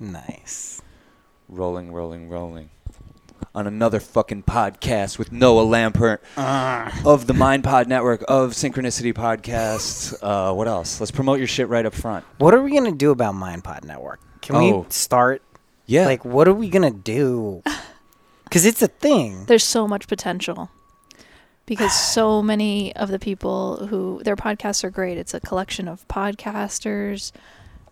Nice. Rolling, rolling, rolling. On another fucking podcast with Noah Lampert of the Mind Pod Network of Synchronicity Podcast. Uh, what else? Let's promote your shit right up front. What are we gonna do about MindPod Network? Can Oh. we start? Yeah. Like, what are we gonna do? Because it's a thing. There's so much potential because so many of the people who their podcasts are great. It's a collection of podcasters,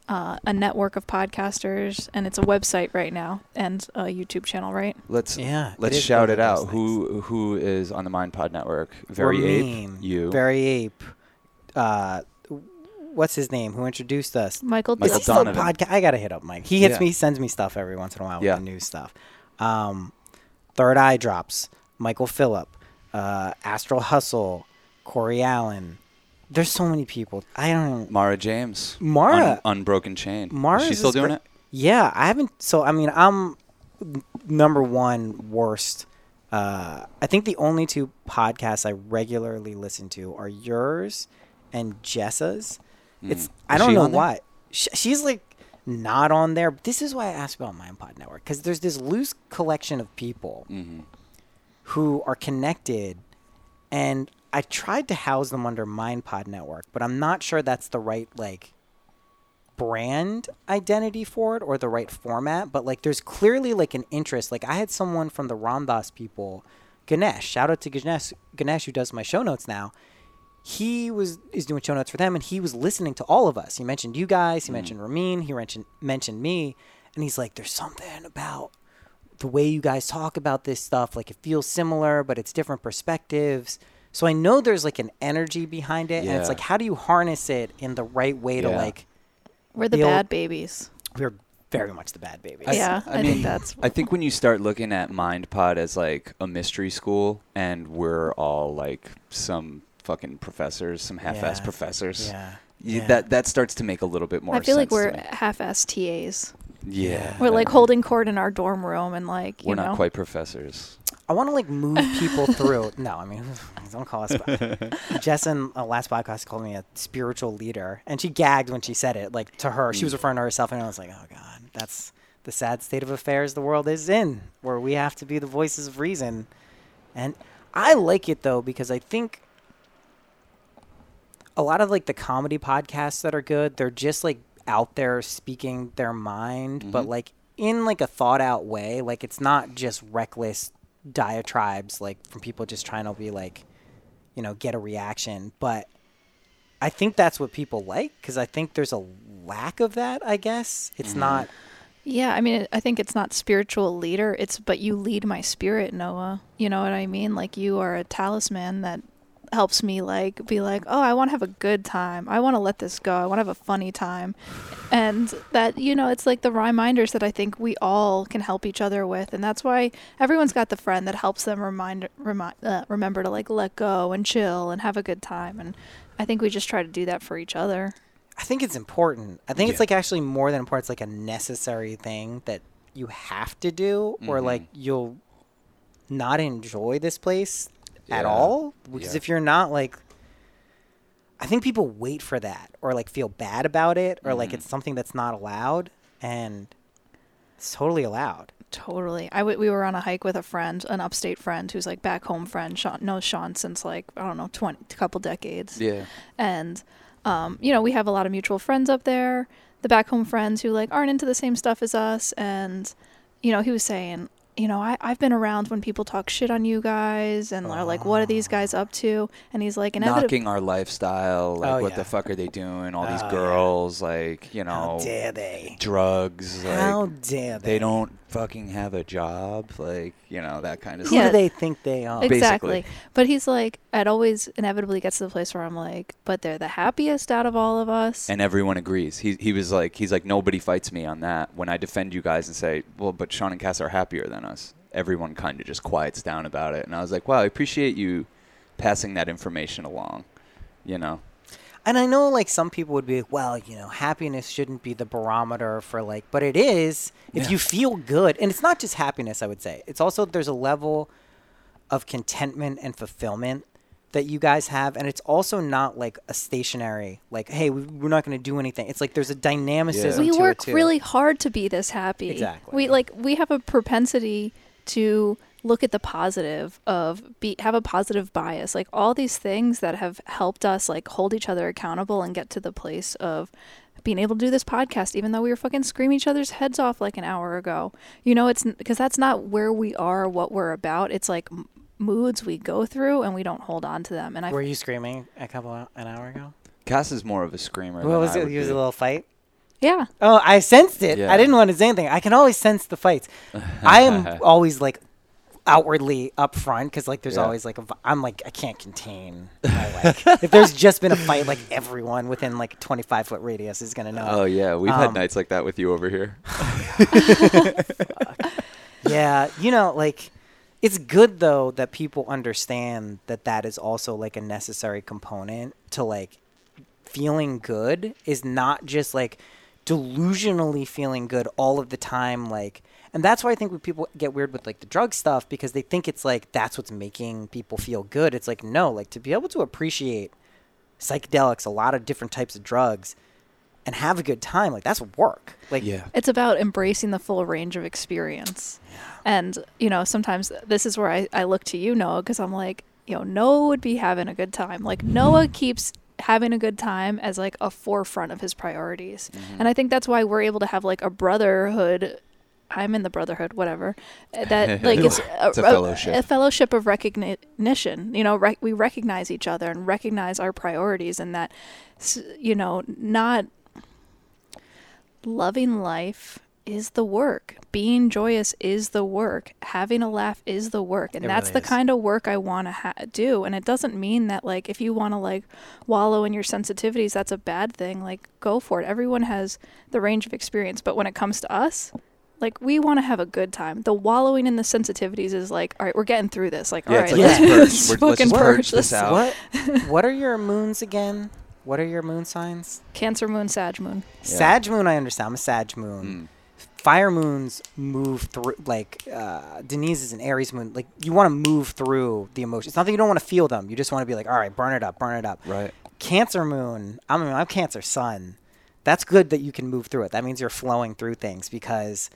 uh, a network of podcasters, and it's a website right now and a YouTube channel, right? let's Yeah. let's is shout it out. Who who is on the Mind Pod Network? things. Very Ape. Ramin, You. Very ape. Uh, what's his name? Who introduced us? Michael, Michael Is he still Donovan. podca- I gotta hit up Mike. He hits Yeah. me, sends me stuff every once in a while Yeah. with the new stuff. Um, Third Eye drops. Michael Phillip, uh, Astral Hustle, Cory Allen. There's so many people. I don't. Know. Mara James. Mara- Un- Unbroken Chain. Mara is she still doing it? Yeah, I haven't. So I mean, I'm number one worst. Uh, I think the only two podcasts I regularly listen to are yours and Jessa's. It's Mm. I don't know why Sh- she's like not on there. This is why I asked about MindPod Network because there's this loose collection of people Mm-hmm. who are connected, and I tried to house them under MindPod Network, but I'm not sure that's the right like brand identity for it or the right format. But like, there's clearly like an interest. Like, I had someone from the Ram Dass people, Ganesh. Shout out to Ganesh, Ganesh who does my show notes now. He was is doing show notes for them, and he was listening to all of us. He mentioned you guys. He hmm. mentioned Ramin. He mentioned mentioned me, and he's like, "There's something about the way you guys talk about this stuff. Like it feels similar, but it's different perspectives. So I know there's like an energy behind it, and it's like, how do you harness it in the right way to Yeah. like? we're the the old- bad babies. We're very much the bad babies. yeah, I, think that's. I think when you start looking at MindPod as like a mystery school, and we're all like some fucking professors, some half-ass Yeah. professors, Yeah. you- yeah. that that starts to make a little bit more. I feel like sense to we're half-ass TAs. yeah. We're like I- holding court in our dorm room and like you We're know. not quite professors. I want to like move people through. No, I mean, don't call us. Jess in uh, last podcast called me a spiritual leader, and she gagged when she said it. Like to her, she was referring to herself, and I was like, oh god, that's the sad state of affairs the world is in, where we have to be the voices of reason. And I like it though because I think a lot of like the comedy podcasts that are good, they're just like out there speaking their mind, but Mhm. like in like a thought out way. Like it's not just reckless diatribes like from people just trying to be like, you know, get a reaction. But I think that's what people like because I think there's a lack of that. I guess it's Mhm. not. Yeah, I mean, I think it's not spiritual leader. It's but you lead my spirit, Noah. You know what I mean? Like you are a talisman that helps me like be like, "Oh, I want to have a good time. I want to let this go. I want to have a funny time." And that, you know, it's like the reminders that I think we all can help each other with. And that's why everyone's got the friend that helps them remind remi- uh, remember to like let go and chill and have a good time. And I think we just try to do that for each other. I think it's important. I think it's like actually more than important. It's like a necessary thing that you have to do, or Mhm. like you'll not enjoy this place at all. Because Yeah. if you're not like, I think people wait for that, or like feel bad about it, or like Mhm. it's something that's not allowed, and it's totally allowed. Totally. I w- we were on a hike with a friend, an upstate friend who's like back home friend. Sean knows Sean since like I don't know, twenty, a couple decades. Yeah. And um, you know, we have a lot of mutual friends up there. The back home friends who like aren't into the same stuff as us. And you know, he was saying, you know, I I've been around when people talk shit on you guys and are like, what are these guys up to? And he's like, inevitably. Knocking our lifestyle, like Oh, what yeah. the fuck are they doing? All these Oh, girls, like you How know, dare they? drugs. How Like, dare they? they don't fucking have a job, like you know that kind of Who stuff. Yeah. do they think they are? Ex- Exactly. basically. But he's like, it always inevitably gets to the place where I'm like, but they're the happiest out of all of us. and everyone agrees. He he was like he's like nobody fights me on that. When I defend you guys and say, well, but Sean and Cass are happier than us. Everyone kind of just quiets down about it, and I was like, wow, I appreciate you passing that information along. You know, And I know like some people would be like, well, you know, happiness shouldn't be the barometer for like, but it is if Yeah. you feel good. And it's not just happiness, I would say. It's also there's a level of contentment and fulfillment that you guys have, and it's also not like a stationary, like, hey, we- we're not going to do anything. It's like there's a dynamicism we to work it too. really hard to be this happy. Exactly. We like we have a propensity to look at the positive of be have a positive bias. Like all these things that have helped us like hold each other accountable and get to the place of being able to do this podcast even though we were fucking screaming each other's heads off like an hour ago. You know, it's because that's not where we are, what we're about. It's like m- moods we go through and we don't hold on to them. And I Were you screaming a couple of, an hour ago? Cass is more of a screamer. What was I it? would It was be. a little fight. yeah. Oh, I sensed it. Yeah. I didn't want to say anything. I can always sense the fights. I am always like outwardly upfront because like there's Yeah. always like a, I'm like I can't contain. My, like, if there's just been a fight, like everyone within like 25 foot radius is gonna know. Oh yeah, we've Um, had nights like that with you over here. yeah, you know, like it's good though that people understand that that is also like a necessary component to like feeling good is not just like delusionally feeling good all of the time like and that's why I think when people get weird with like the drug stuff because they think it's like that's what's making people feel good. It's like no, like to be able to appreciate psychedelics, a lot of different types of drugs and have a good time, like that's work. Like yeah. It's about embracing the full range of experience. And, you know, sometimes this is where I, I look to you, Noah, because I'm like, you know, Noah would be having a good time. Like, Noah keeps having a good time as like a forefront of his priorities. Mm-hmm. And I think that's why we're able to have like a brotherhood. I'm in the brotherhood, whatever. That like it's a, It's a fellowship. a fellowship of recognition. You know, rec- we recognize each other and recognize our priorities, and that, you know, not loving life is the work. Being joyous is the work. Having a laugh is the work. And It that's really the is. kind of work I want to ha- do. And it doesn't mean that, like, if you want to, like, wallow in your sensitivities, that's a bad thing. Like, go for it. Everyone has the range of experience. But when it comes to us, like, we want to have a good time. The wallowing in the sensitivities is like, all right, we're getting through this. Like, Yeah, all it's right, like, let's purge. let's We're- let's fucking purge purge this this. out. What what are your moons again? What are your moon signs? Cancer moon, Sag moon. Sag moon, I understand. I'm a Sag moon. Mm. Fire moons move through. Like uh, Denise is an Aries moon. Like you want to move through the emotions. It's not that you don't want to feel them. You just want to be like, all right, burn it up, burn it up. Right. Cancer moon. I mean, I'm Cancer sun. That's good that you can move through it. That means you're flowing through things because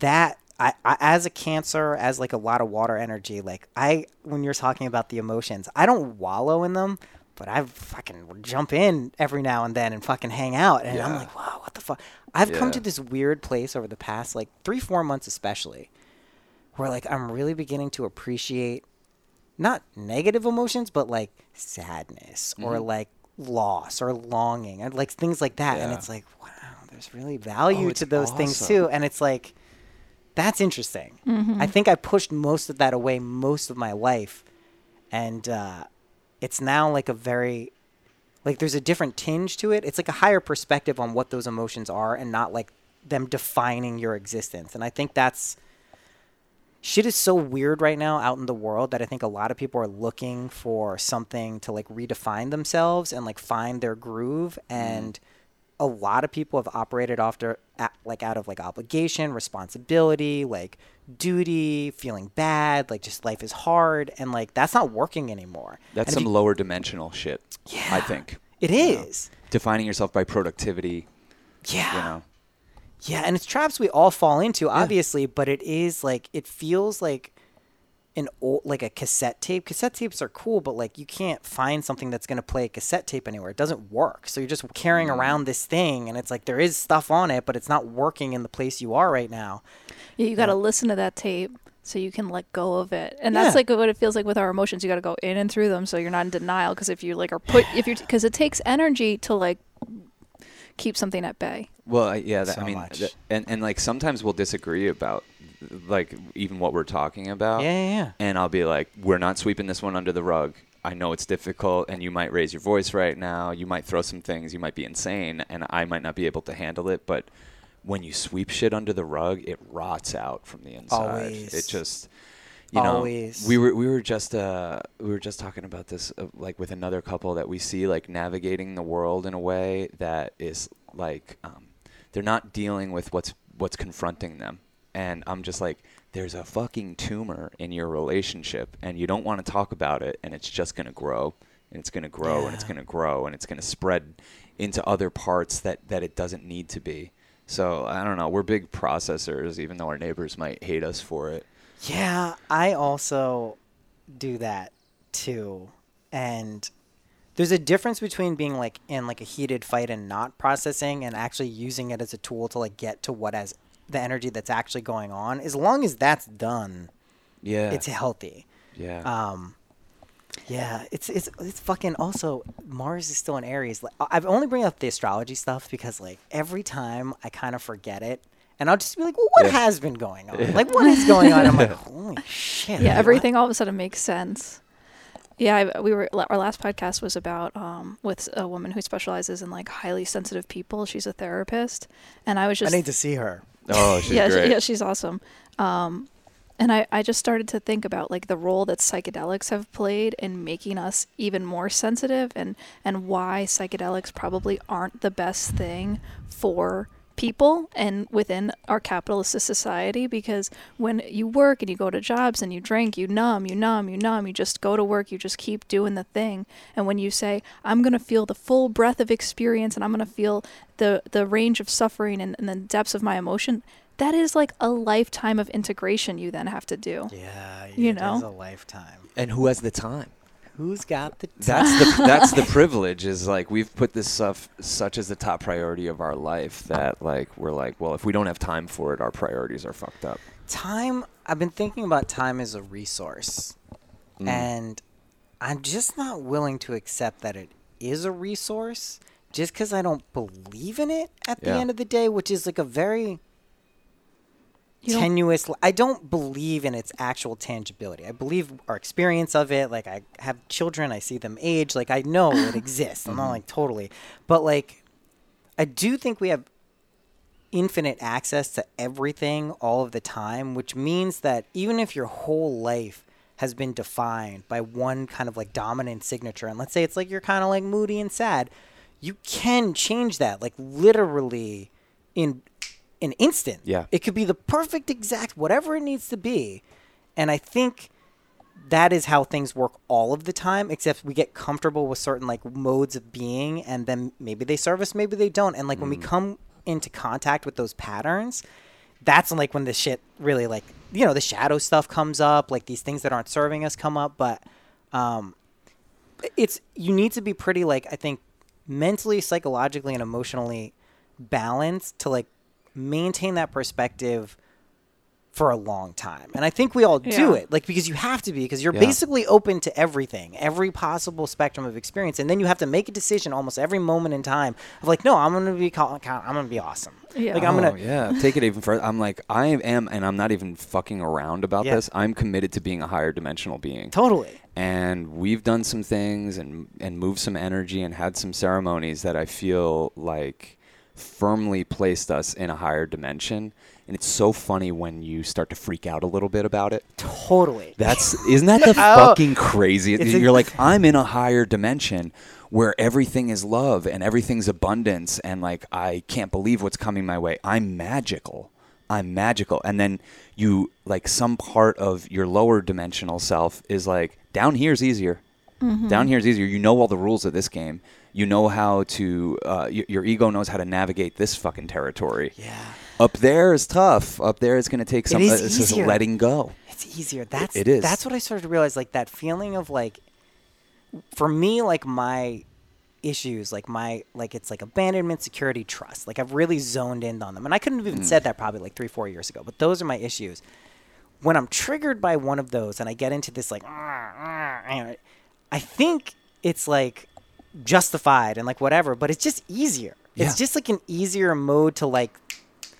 that I, I as a Cancer, as like a lot of water energy. Like I, when you're talking about the emotions, I don't wallow in them, but I fucking jump in every now and then and fucking hang out, and I'm like, wow, what the fuck? I've come to this weird place over the past like three, four months, especially, where like I'm really beginning to appreciate not negative emotions, but like sadness or Mhm. like loss or longing and like things like that. And it's like, wow, there's really value Oh, to those things too. And it's like, that's interesting. Mm-hmm. I think I pushed most of that away most of my life. And uh, it's now like a very, like there's a different tinge to it. It's like a higher perspective on what those emotions are and not like them defining your existence. And I think that's shit is so weird right now out in the world that I think a lot of people are looking for something to like redefine themselves and like find their groove and a lot of people have operated after like out of like obligation, responsibility, like duty, feeling bad, like just life is hard and like that's not working anymore. That's And some you- lower dimensional shit. Yeah, I Yeah. think It know. defining yourself by productivity. Yeah. You know. Yeah, and it's traps we all fall into, obviously, but it is like it feels like an old like a cassette tape. Cassette tapes are cool, but like you can't find something that's gonna play a cassette tape anywhere. It doesn't work. So you're just carrying mm. around this thing and it's like there is stuff on it, but it's not working in the place you are right now. Yeah, you got to listen to that tape so you can let go of it. And that's Yeah. like what it feels like with our emotions. You got to go in and through them so you're not in denial because if you like are put if you're because it takes energy to like keep something at bay. Well, yeah, that, So I mean, th- and and like sometimes we'll disagree about like even what we're talking about. Yeah, yeah, yeah. And I'll be like, we're not sweeping this one under the rug. I know it's difficult, and you might raise your voice right now. You might throw some things. You might be insane, and I might not be able to handle it. But when you sweep shit under the rug, it rots out from the inside. Always. It just, you know, Always. we were we were just uh we were just talking about this uh, like with another couple that we see like navigating the world in a way that is like um, they're not dealing with what's what's confronting them and I'm just like, there's a fucking tumor in your relationship, and you don't want to talk about it, and it's just gonna grow, and it's gonna grow, and it's gonna grow, and it's gonna spread into other parts that that it doesn't need to be. So I don't know. We're big processors, even though our neighbors might hate us for it. Yeah, I also do that too. And there's a difference between being like in like a heated fight and not processing and actually using it as a tool to like get to what has the energy that's actually going on. As long as that's done, Yeah. it's healthy. yeah. Um yeah, it's it's it's fucking also Mars is still in Aries. Like I- I've only bring up the astrology stuff because like every time I kind of forget it and I'll just be like, "Well, what Yeah. has been going on? Like what is going on?" I'm like, "Holy shit." yeah, what?" everything all of a sudden makes sense. Yeah, I, we were our last podcast was about um, with a woman who specializes in like highly sensitive people. She's a therapist, and I was I just need to see her. Oh, she's yeah, she- great. yeah, she's awesome. Um, and I, I just started to think about like the role that psychedelics have played in making us even more sensitive and, and why psychedelics probably aren't the best thing for people and within our capitalist society because when you work and you go to jobs and you drink, you numb, you numb, you numb, you just go to work, you just keep doing the thing. And when you say, I'm going to feel the full breadth of experience and I'm going to feel the, the range of suffering and, and the depths of my emotion, that is like a lifetime of integration you then have to do. Yeah, You it is know? a lifetime. and who has the time? Who's got the time? That's the that's the privilege is like we've put this stuff such as the top priority of our life that like we're like well if we don't have time for it our priorities are fucked up. time. I've been thinking about time as a resource, Mm. and I'm just not willing to accept that it is a resource just because I don't believe in it at the Yeah. end of the day, which is like a very You tenuous. I don't believe in its actual tangibility. I believe our experience of it. Like I have children, I see them age. Like I know it exists. I'm not mm-hmm. like totally, but like I do think we have infinite access to everything all of the time, which means that even if your whole life has been defined by one kind of like dominant signature, and let's say it's like you're kind of like moody and sad, you can change that like literally in an instant. Yeah. It could be the perfect exact whatever it needs to be. And I think that is how things work all of the time, except we get comfortable with certain like modes of being and then maybe they serve us, maybe they don't. And like when we come into contact with those patterns, that's like when the shit really like you know, the shadow stuff comes up, like these things that aren't serving us come up, but um it's you need to be pretty like I think mentally, psychologically, and emotionally balanced to like maintain that perspective for a long time. And I think we all do it, like because you have to be because you're Yeah. basically open to everything, every possible spectrum of experience, and then you have to make a decision almost every moment in time of like, no, I'm gonna be call- count- I'm gonna be awesome. Yeah. Like I'm oh, gonna yeah, take it even further. I'm like I am and I'm not even fucking around about Yeah. this. I'm committed to being a higher dimensional being. totally. and we've done some things and and moved some energy and had some ceremonies that I feel like firmly placed us in a higher dimension. And it's so funny when you start to freak out a little bit about it. Totally. That's isn't that the Oh. fucking crazy? You're like I'm in a higher dimension where everything is love and everything's abundance and like I can't believe what's coming my way. I'm magical. I'm magical. And then you like some part of your lower dimensional self is like down here's easier. Mm-hmm. Down here's easier. You know all the rules of this game. You know how to uh, y- your ego knows how to navigate this fucking territory. yeah. Up there is tough. Up there it's going to take some is uh, it's just easier. letting go. It's easier. That's It is. That's what I started to realize. Like that feeling of like, for me, like my issues, like my like it's like abandonment, security, trust. Like I've really zoned in on them, and I couldn't have even Mm. said that probably like three, four years ago. But those are my issues. When I'm triggered by one of those, and I get into this like, I think it's like justified and like whatever, but it's just easier. Yeah. It's just like an easier mode to like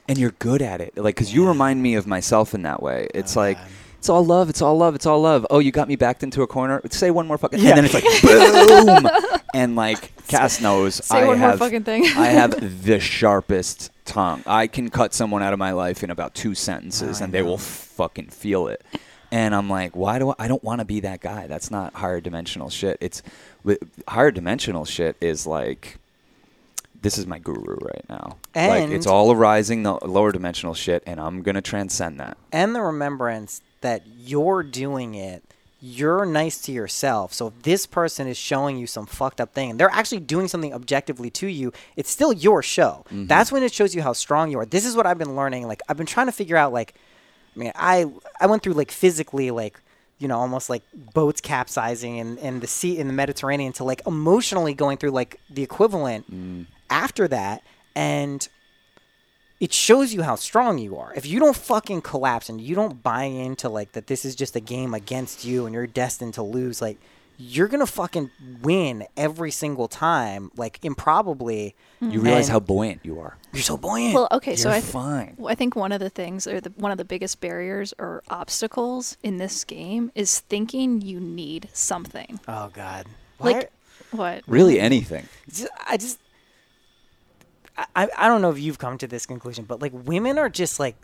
and you're good at it. Like, cause you remind me of myself in that way. It's Oh, like, it's all love. It's all love. It's all love. Oh, you got me backed into a corner. Say one more fucking. Yeah. And then it's like boom. and like Cass knows, Say I one more have, fucking thing. I have the sharpest tongue. I can cut someone out of my life in about two sentences, oh, I and they will fucking feel it. And I'm like, why do I? I don't want to be that guy. That's not higher dimensional shit. It's higher dimensional shit is like this is my guru right now. like And- it's all arising the lower dimensional shit, and I'm gonna transcend that. and the remembrance that you're doing it you're nice to yourself. So if this person is showing you some fucked up thing and they're actually doing something objectively to you it's still your show. Mm-hmm. That's when it shows you how strong you are. This is what i've been learning. Like i've been trying to figure out like i mean i i went through like physically like you know almost like boats capsizing and, in the sea in the mediterranean to like emotionally going through like the equivalent mm. after that and it shows you how strong you are. If you don't fucking collapse and you don't buy into like that this is just a game against you and you're destined to lose, like you're gonna fucking win every single time, like improbably. You realize And how buoyant you are. you're so buoyant. Well, okay, so You're I th- fine. I think one of the things, or the, one of the biggest barriers or obstacles in this game, is thinking you need something. oh god, Why Like, what? Really, anything. I just I, I don't know if you've come to this conclusion, but like women are just like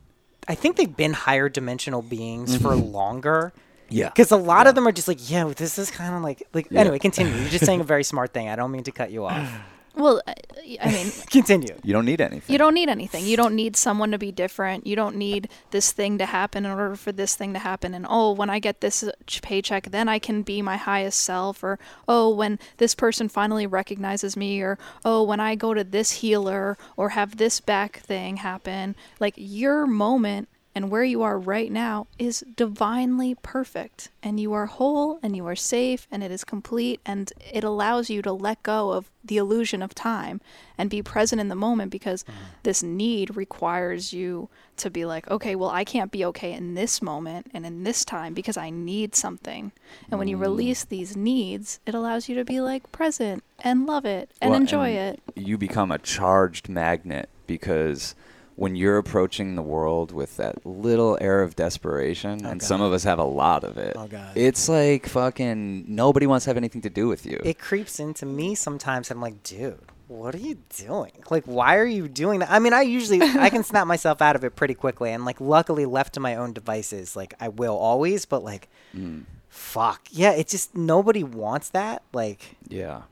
I think they've been higher dimensional beings for mm-hmm. longer. Yeah. Because a lot of them are just like, yeah, this is kind of like like Yeah. anyway, continue. You're just saying a very smart thing. I don't mean to cut you off. Well, I I mean, continue. You don't need anything. you don't need anything. You don't need someone to be different. You don't need this thing to happen in order for this thing to happen. And oh, when I get this uh, ch- paycheck, then I can be my highest self. Or oh, when this person finally recognizes me. Or oh, when I go to this healer or have this back thing happen. Like your moment and where you are right now is divinely perfect. And you are whole and you are safe and it is complete. And it allows you to let go of the illusion of time and be present in the moment because mm-hmm. this need requires you to be like, okay, well, I can't be okay in this moment and in this time because I need something. And when you mm. release these needs, it allows you to be like present and love it and Well, enjoy and it. You become a charged magnet because when you're approaching the world with that little air of desperation, and some of us have a lot of it, Oh, God. it's like fucking nobody wants to have anything to do with you. It creeps into me sometimes. I'm like, dude, what are you doing? Like, why are you doing that? I mean, I usually I can snap myself out of it pretty quickly, and like, luckily, left to my own devices, like I will always. But like, Mm, fuck, yeah, it just nobody wants that, like yeah.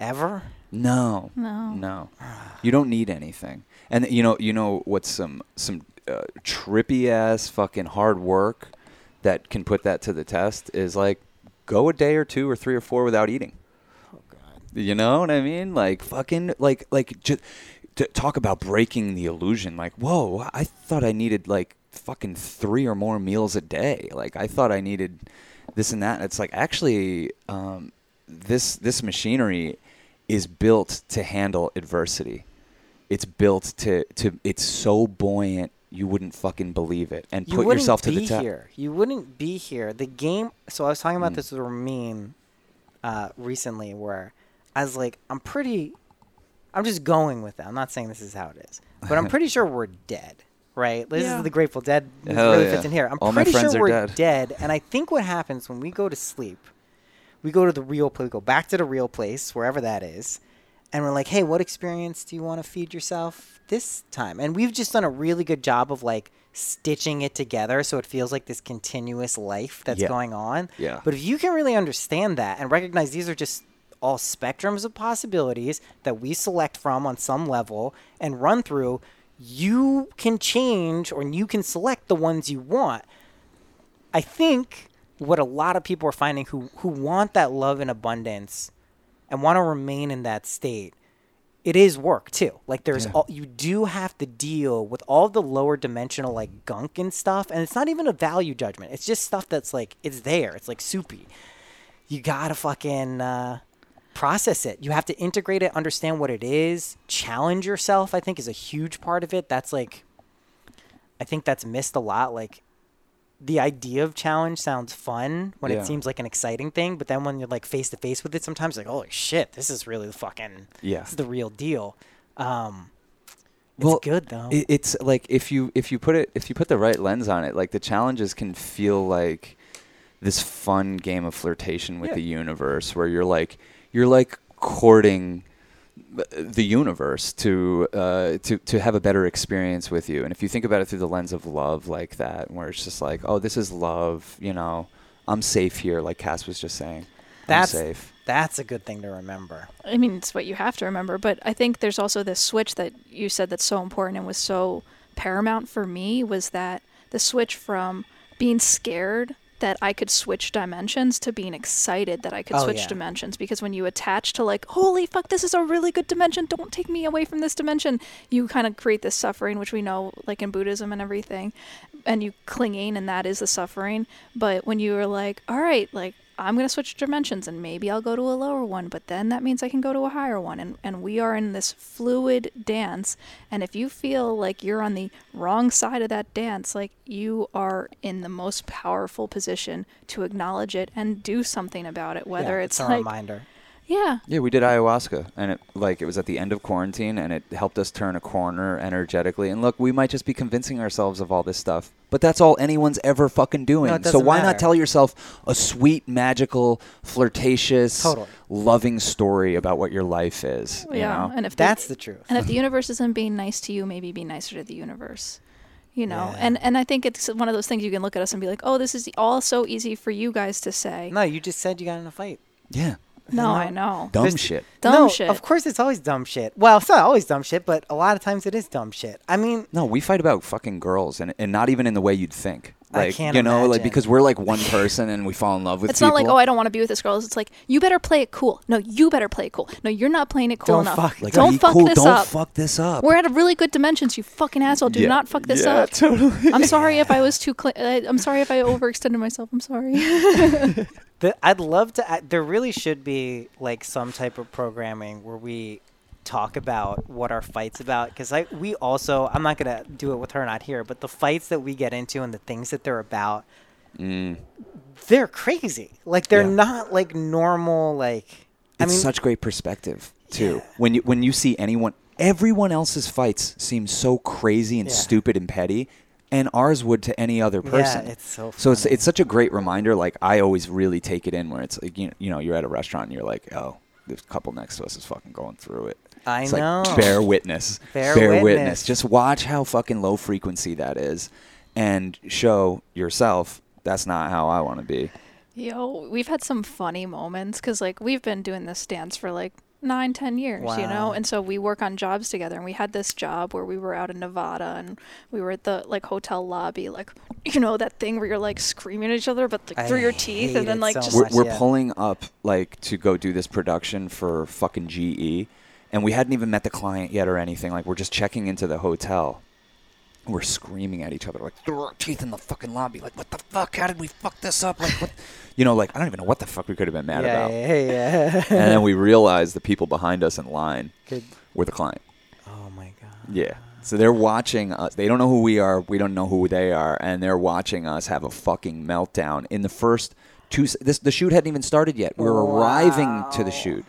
Ever. No. No. No. You don't need anything. And you know, you know what's some some uh, trippy ass fucking hard work that can put that to the test is like go a day or two or three or four without eating. Oh god. You know what I mean? Like fucking like like just to talk about breaking the illusion. Like, whoa, I thought I needed like fucking three or more meals a day. Like I thought I needed this and that. And it's like actually um, this this machinery is built to handle adversity. It's built to to it's so buoyant you wouldn't fucking believe it and You put yourself to the test. here. You wouldn't be here. The game. So I was talking about Mm. this with Ramin uh, recently, where I was like, I'm pretty. I'm just going with it. I'm not saying this is how it is, but I'm pretty sure we're dead. Right? This Yeah. is the Grateful Dead. This Hell really yeah. fits in here. I'm All my pretty friends sure are we're dead. dead. And I think what happens when we go to sleep, we go to the real place. We go back to the real place, wherever that is, and we're like, hey, what experience do you want to feed yourself this time? And we've just done a really good job of like stitching it together so it feels like this continuous life that's Yeah. going on. Yeah. But if you can really understand that and recognize these are just all spectrums of possibilities that we select from on some level and run through, you can change or you can select the ones you want. I think what a lot of people are finding who who want that love and abundance and want to remain in that state it is work too. Like there's Yeah. all you do have to deal with all the lower dimensional like gunk and stuff and it's not even a value judgment. It's just stuff that's like it's there. It's like soupy. You gotta fucking uh, process it. You have to integrate it understand what it is. Challenge yourself i think is a huge part of it. That's like i think that's missed a lot. Like the idea of challenge sounds fun when Yeah. it seems like an exciting thing, but then when you're like face to face with it, sometimes like, holy shit, this is really the fucking, Yeah. this is the real deal. Um, it's Well, good though. It, it's like if you if you put it if you put the right lens on it, like the challenges can feel like this fun game of flirtation with Yeah. the universe, where you're like you're like courting the universe to uh, to to have a better experience with you. And if you think about it through the lens of love, like that, where it's just like, oh, this is love, you know, I'm safe here, like Cass was just saying. That's I'm safe. That's a good thing to remember. I mean, it's what you have to remember. But I think there's also this switch that you said that's so important and was so paramount for me was that the switch from being scared that I could switch dimensions to being excited that I could Oh, switch yeah. dimensions because when you attach to like holy fuck this is a really good dimension don't take me away from this dimension you kind of create this suffering which we know like in Buddhism and everything and you clinging and that is the suffering but when you are like all right like I'm going to switch dimensions and maybe I'll go to a lower one, but then that means I can go to a higher one. And, and we are in this fluid dance. And if you feel like you're on the wrong side of that dance, like you are in the most powerful position to acknowledge it and do something about it, whether Yeah, it's a like, reminder. Yeah, Yeah, we did ayahuasca, and it like it was at the end of quarantine, and it helped us turn a corner energetically. And look, we might just be convincing ourselves of all this stuff, but that's all anyone's ever fucking doing. No, it so doesn't why matter. not tell yourself a sweet, magical, flirtatious, Totally. loving story about what your life is? you yeah. know? And if That's the, the truth. and if the universe isn't being nice to you, maybe be nicer to the universe. You know, Yeah. and and I think it's one of those things you can look at us and be like, oh, this is all so easy for you guys to say. No, you just said you got in a fight. yeah, No, No. I know. dumb There's- shit. Dumb no, shit. Of course, it's always dumb shit. Well, it's not always dumb shit, but a lot of times it is dumb shit. I mean, No, we fight about fucking girls, and and not even in the way you'd think. I can't you know, like because we're like one person and we fall in love with It's people. not like, oh, I don't want to be with this girl. It's like, you better play it cool. No, you better play it cool. No, you're not playing it cool Don't enough. fuck- like, don't fuck cool, this don't up. fuck this up. We're at a really good dimensions, you fucking asshole. Do Yeah. not fuck this Yeah, up. totally. I'm sorry if I was too. Cl- uh, I'm sorry if I overextended myself. I'm sorry. the, I'd love to. I, there really should be like some type of programming where we talk about what our fights about because I we also I'm not gonna do it with her not here, but the fights that we get into and the things that they're about, Mm. they're crazy. Like they're Yeah. not like normal. Like I it's mean, such great perspective too. When you when you see anyone, everyone else's fights seem so crazy and Yeah. stupid and petty, and ours would to any other person. Yeah, person. it's so Funny. So it's it's such a great reminder. Like I always really take it in where it's like you know, you know you're at a restaurant and you're like oh this couple next to us is fucking going through it. I It's know. like bear witness. Bear witness. witness. Just watch how fucking low frequency that is, and show yourself that's not how I want to be. Yo, we've had some funny moments because like we've been doing this dance for like nine, ten years, you know, and so we work on jobs together. And we had this job where we were out in Nevada and we were at the like hotel lobby, like you know that thing where you're like screaming at each other, but like I through your teeth, and then like so just we're, much, we're yeah. pulling up like to go do this production for fucking GE, and we hadn't even met the client yet or anything. Like we're just checking into the hotel. We're screaming at each other like through our teeth in the fucking lobby. Like what the fuck? How did we fuck this up? Like what? You know, like I don't even know what the fuck we could have been mad yeah, about. yeah, yeah. And then we realized the people behind us in line were the client. Oh my god. Yeah. So they're watching us. They don't know who we are. We don't know who they are, and they're watching us have a fucking meltdown in the first two. This the shoot hadn't even started yet. We were arriving to the shoot,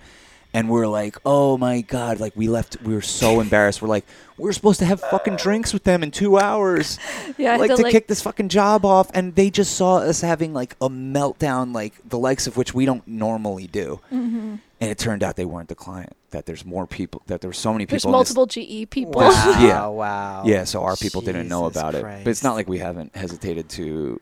and we're like, "Oh my god!" Like we left. We were so embarrassed. We're like, "We're supposed to have fucking drinks with them in two hours, yeah, like to, to like kick this fucking job off." And they just saw us having like a meltdown, like the likes of which we don't normally do. hmm And it turned out they weren't the client. That there's more people. That there were so many people. there's in this- multiple GE people. Wow. Yeah. Wow. yeah, so our people didn't know Jesus about it. But it's not like we haven't hesitated to,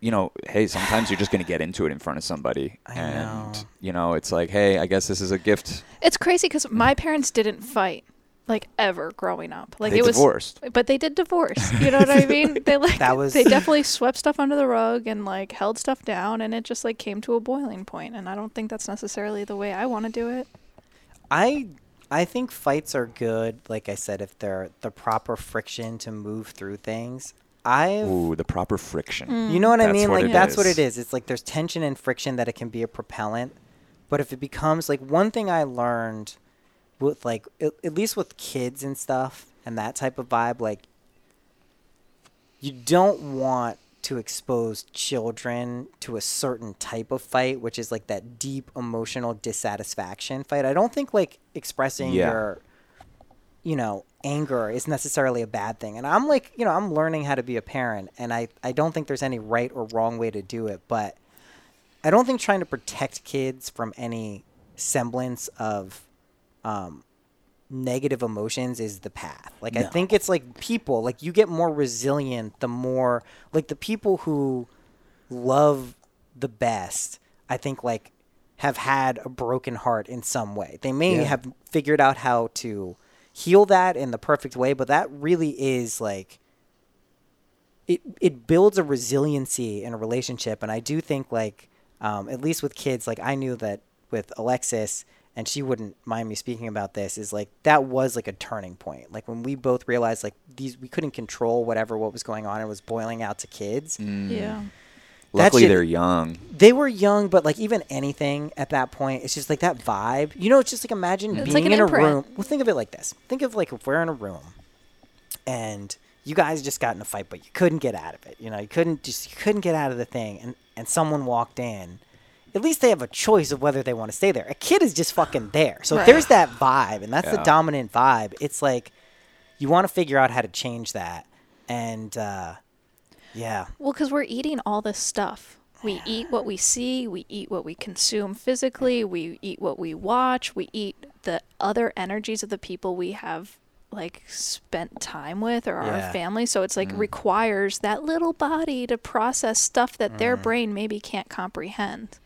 you know, hey, sometimes you're just going to get into it in front of somebody. I and, know. you know, it's like, hey, I guess this is a gift. It's crazy because my parents didn't fight like ever growing up. Like they it was divorced. but they did divorce. You know what I mean? They like That was- they definitely swept stuff under the rug and like held stuff down and it just like came to a boiling point and I don't think that's necessarily the way I want to do it. I I think fights are good. Like I said, if they're the proper friction to move through things. I Ooh, the proper friction. Mm. You know what I mean? what Like it that's what it is. It's like there's tension and friction that it can be a propellant. But if it becomes like one thing I learned with like at, at least with kids and stuff and that type of vibe, like you don't want to expose children to a certain type of fight, which is like that deep emotional dissatisfaction fight. I don't think like expressing Yeah. your you know, anger is necessarily a bad thing. And I'm like, you know, I'm learning how to be a parent and I, I don't think there's any right or wrong way to do it, but I don't think trying to protect kids from any semblance of um, negative emotions is the path. Like I think it's like people, like you get more resilient the more like the people who love the best, I think like have had a broken heart in some way. They may Yeah. have figured out how to heal that in the perfect way, but that really is like it it builds a resiliency in a relationship. And I do think like um, at least with kids like I knew that with Alexis and she wouldn't mind me speaking about this is like that was like a turning point. Like when we both realized like these we couldn't control whatever what was going on and was boiling out to kids. Yeah. That Luckily, shit- they're young. they were young, but like even anything at that point, it's just like that vibe. You know, it's just like imagine It's being like an in a room. Well, think of it like this. Think of like if we're in a room, and you guys just got in a fight, but you couldn't get out of it. You know, you couldn't just you couldn't get out of the thing, and and someone walked in. At least they have a choice of whether they want to stay there. A kid is just fucking there. So if there's that vibe, and that's the dominant vibe. It's like you want to figure out how to change that, and uh, yeah, Well, because we're eating all this stuff. We eat what we see. We eat what we consume physically. We eat what we watch. We eat the other energies of the people we have like spent time with or Yeah. our family. So it's like requires that little body to process stuff that their brain maybe can't comprehend.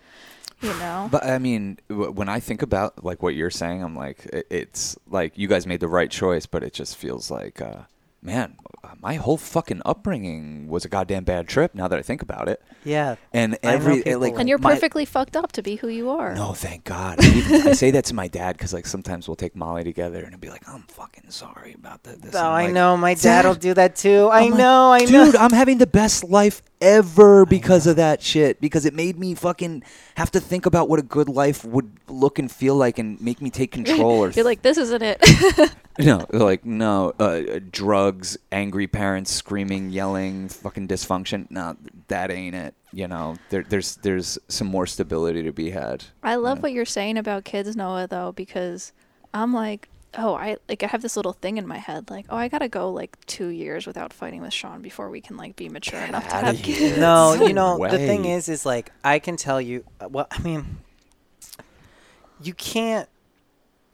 You know? But I mean, w- when I think about like what you're saying, I'm like, it's like you guys made the right choice, but it just feels like, uh, man, my whole fucking upbringing was a goddamn bad trip. Now that I think about it, yeah. and every people like, like- and you're my- perfectly fucked up to be who you are. No, thank God. I, even, I say that to my dad because like sometimes we'll take Molly together and he'll be like, "I'm fucking sorry about that." This. Oh, I'm like, know. My "Dad, dad will do that too. I I'm like, know. I know. Dude, I'm having the best life ever because of that shit. Because it made me fucking have to think about what a good life would look and feel like and make me take control or You're like, this isn't it. no, like no, uh, uh, drugs, angry parents, screaming, yelling, fucking dysfunction. No, that ain't it. You know, there, there's there's some more stability to be had. I love what you're saying about kids, Noah, though, because I'm like, oh, I like I have this little thing in my head, like, oh, I gotta go like two years without fighting with Sean before we can like be mature enough to have here. kids. No, No you know the thing is, is like I can tell you. uh, Well, I mean, you can't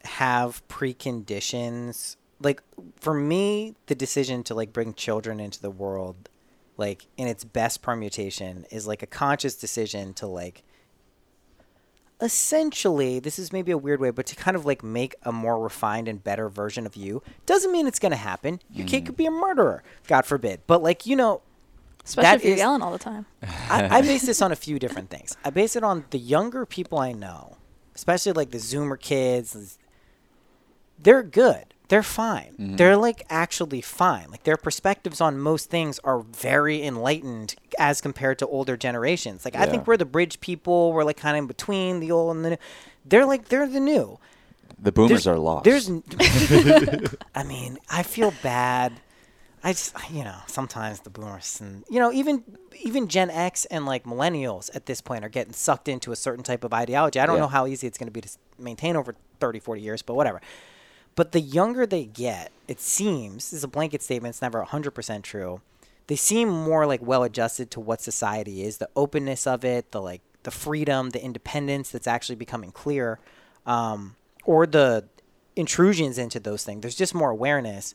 have preconditions. Like for me, the decision to like bring children into the world, like in its best permutation, is like a conscious decision to like. Essentially, this is maybe a weird way, but to kind of like make a more refined and better version of you doesn't mean it's going to happen. Your kid could mm. be a murderer, God forbid. But like you know, Especially That if you're is- yelling all the time. I, I base this on a few different things. I base it on the younger people I know, especially like the Zoomer kids. They're good. They're fine. Mm-hmm. They're like actually fine. Like their perspectives on most things are very enlightened as compared to older generations. Like I think we're the bridge people. We're like kind of in between the old and the new. They're like they're the new. The boomers There's- are lost. There's, I mean, I feel bad. I just, you know, sometimes the boomers and you know, even even Gen X and like millennials at this point are getting sucked into a certain type of ideology. I don't Yeah. know how easy it's going to be to maintain over 30, 40 years, but whatever. But the younger they get, it seems, this is a blanket statement, it's never 100% true. They seem more like well adjusted to what society is, the openness of it, the like the freedom, the independence that's actually becoming clear, um, or the intrusions into those things. There's just more awareness.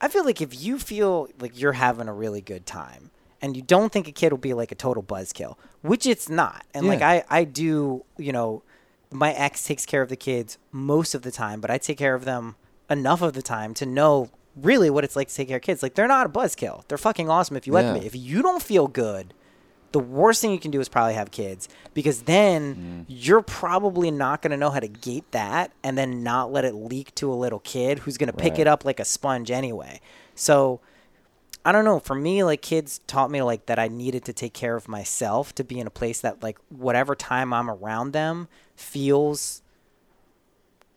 I feel like if you feel like you're having a really good time and you don't think a kid will be like a total buzzkill, which it's not. And like I, I do, you know, my ex takes care of the kids most of the time, but I take care of them enough of the time to know really what it's like to take care of kids. Like they're not a buzzkill. They're fucking awesome if you let Yeah. them be. If you don't feel good, the worst thing you can do is probably have kids because then mm. you're probably not going to know how to gate that and then not let it leak to a little kid who's going to pick Right. it up like a sponge anyway. So I don't know. For me, like kids taught me like that I needed to take care of myself to be in a place that like whatever time I'm around them feels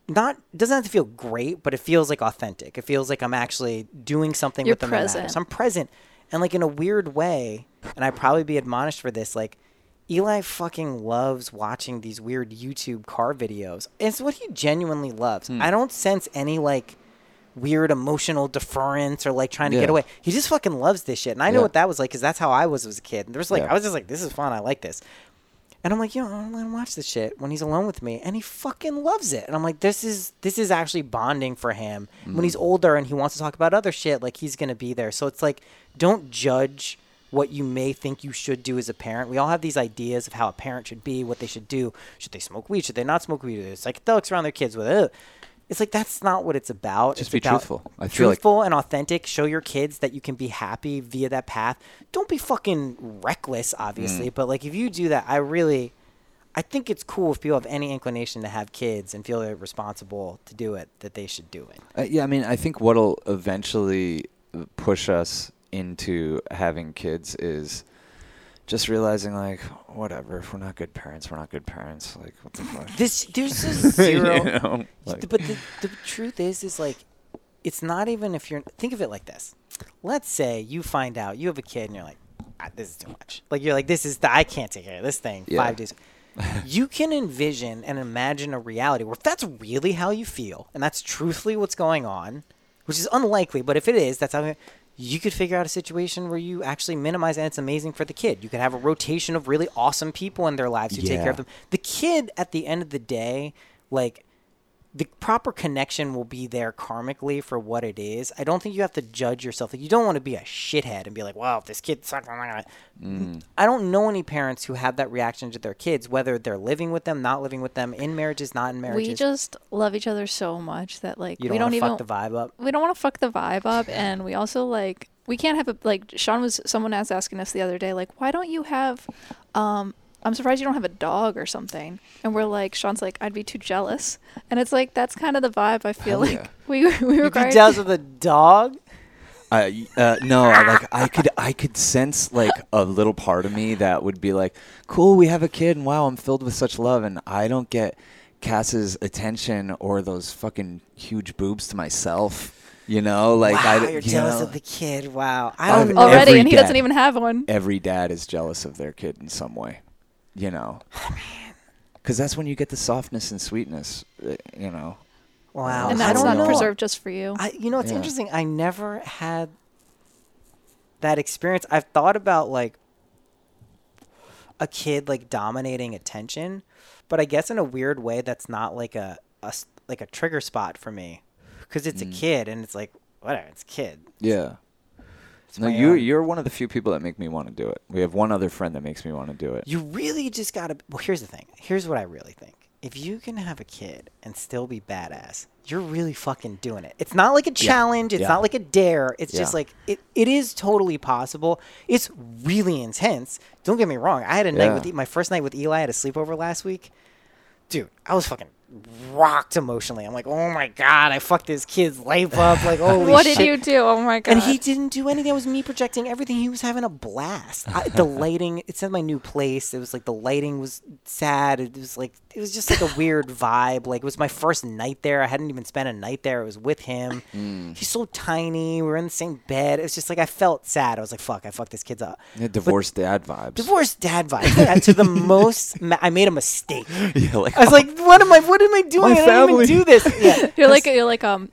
not doesn't have to feel great, but it feels like authentic. It feels like I'm actually doing something You're with them that present. I'm present, and like in a weird way, and I'd probably be admonished for this. Like Eli fucking loves watching these weird YouTube car videos. It's what he genuinely loves. Hmm. I don't sense any like weird emotional deference or like trying to Yeah. get away. He just fucking loves this shit, and I know Yeah. what that was like because that's how I was as a kid. And there was like Yeah. I was just like, this is fun. I like this. And I'm like, yo, I'm him watch this shit when he's alone with me, and he fucking loves it. And I'm like, this is this is actually bonding for him. When Mm. he's older and he wants to talk about other shit, like he's gonna be there. So it's like, don't judge what you may think you should do as a parent. We all have these ideas of how a parent should be, what they should do. Should they smoke weed? Should they not smoke weed? Is psychedelics around their kids with it? It's like that's not what it's about. Just it's be about truthful. I feel like- truthful and authentic. Show your kids that you can be happy via that path. Don't be fucking reckless, Mm. obviously, but like if you do that, I really, I think it's cool if people have any inclination to have kids and feel they're responsible to do it, that they should do it. Uh, yeah, I mean, I think what'll eventually push us into having kids is just realizing, like, whatever. If we're not good parents, we're not good parents. Like, what the fuck? This there's a zero. You know? Like- but the, the truth is, is like, it's not even if you're. Think of it like this. Let's say you find out you have a kid and you're like, ah, this is too much. Like you're like, this is the, I can't take care of this thing Yeah. five days. you can envision and imagine a reality where if that's really how you feel and that's truthfully what's going on, which is unlikely, but if it is, that's how you could figure out a situation where you actually minimize and it's amazing for the kid. You could have a rotation of really awesome people in their lives who take care of them. The kid at the end of the day, like the proper connection will be there karmically for what it is. I don't think you have to judge yourself. Like you don't want to be a shithead and be like, "Wow, if this kid sucks." I'm not gonna. I don't know any parents who have that reaction to their kids, whether they're living with them, not living with them, in marriages, not in marriages. We just love each other so much that like you don't, we don't wanna even fuck the vibe up. we don't want to fuck the vibe up and we also like we can't have a like Sean was someone was asking us the other day like why don't you have um I'm surprised you don't have a dog or something and we're like Sean's like I'd be too jealous and it's like that's kind of the vibe I feel Hell like yeah. we we You require could jealous with a dog. I uh, no, I, like I could I could sense like a little part of me that would be like, cool, we have a kid, and wow, I'm filled with such love, and I don't get Cass's attention or those fucking huge boobs to myself. You know, like wow, I, you're you jealous know, of the kid. Wow, I don't know. already every and he dad. doesn't even have one every dad is jealous of their kid in some way. You know, because that's when you get the softness and sweetness. uh, You know, Wow, and that's don't not know. preserved just for you I, you know, it's Yeah. interesting. I never had that experience. I've thought about like a kid like dominating attention, but I guess in a weird way, that's not like a, a s- like a trigger spot for me because it's Mm. a kid and it's like whatever, it's a kid. yeah. It's No, you own- you're one of the few people that make me want to do it. We have one other friend that makes me want to do it. You really just gotta. Well, here's the thing. Here's what I really think. If you can have a kid and still be badass, you're really fucking doing it. It's not like a challenge. It's Yeah. not like a dare. It's just like it, it is totally possible. It's really intense. Don't get me wrong. I had a night with my first night with Eli. at a sleepover last week. Dude, I was fucking rocked emotionally. I'm like, oh my god, I fucked this kid's life up. Like, holy what shit. did you do oh my god And he didn't do anything. It was me projecting everything. He was having a blast. I, the lighting, it's in my new place. It was like the lighting was sad. It was like, it was just like a weird vibe. Like, it was my first night there. I hadn't even spent a night there. It was with him. Mm. He's so tiny. We were in the same bed. It was just like, I felt sad. I was like, fuck, I fucked this kid's up. Yeah, divorced dad vibes. Divorced dad vibe. Yeah, to the most, ma- I made a mistake. yeah, like, I was like, what am I, what am I doing? My I don't family. even do this. Yeah. you're like you're like um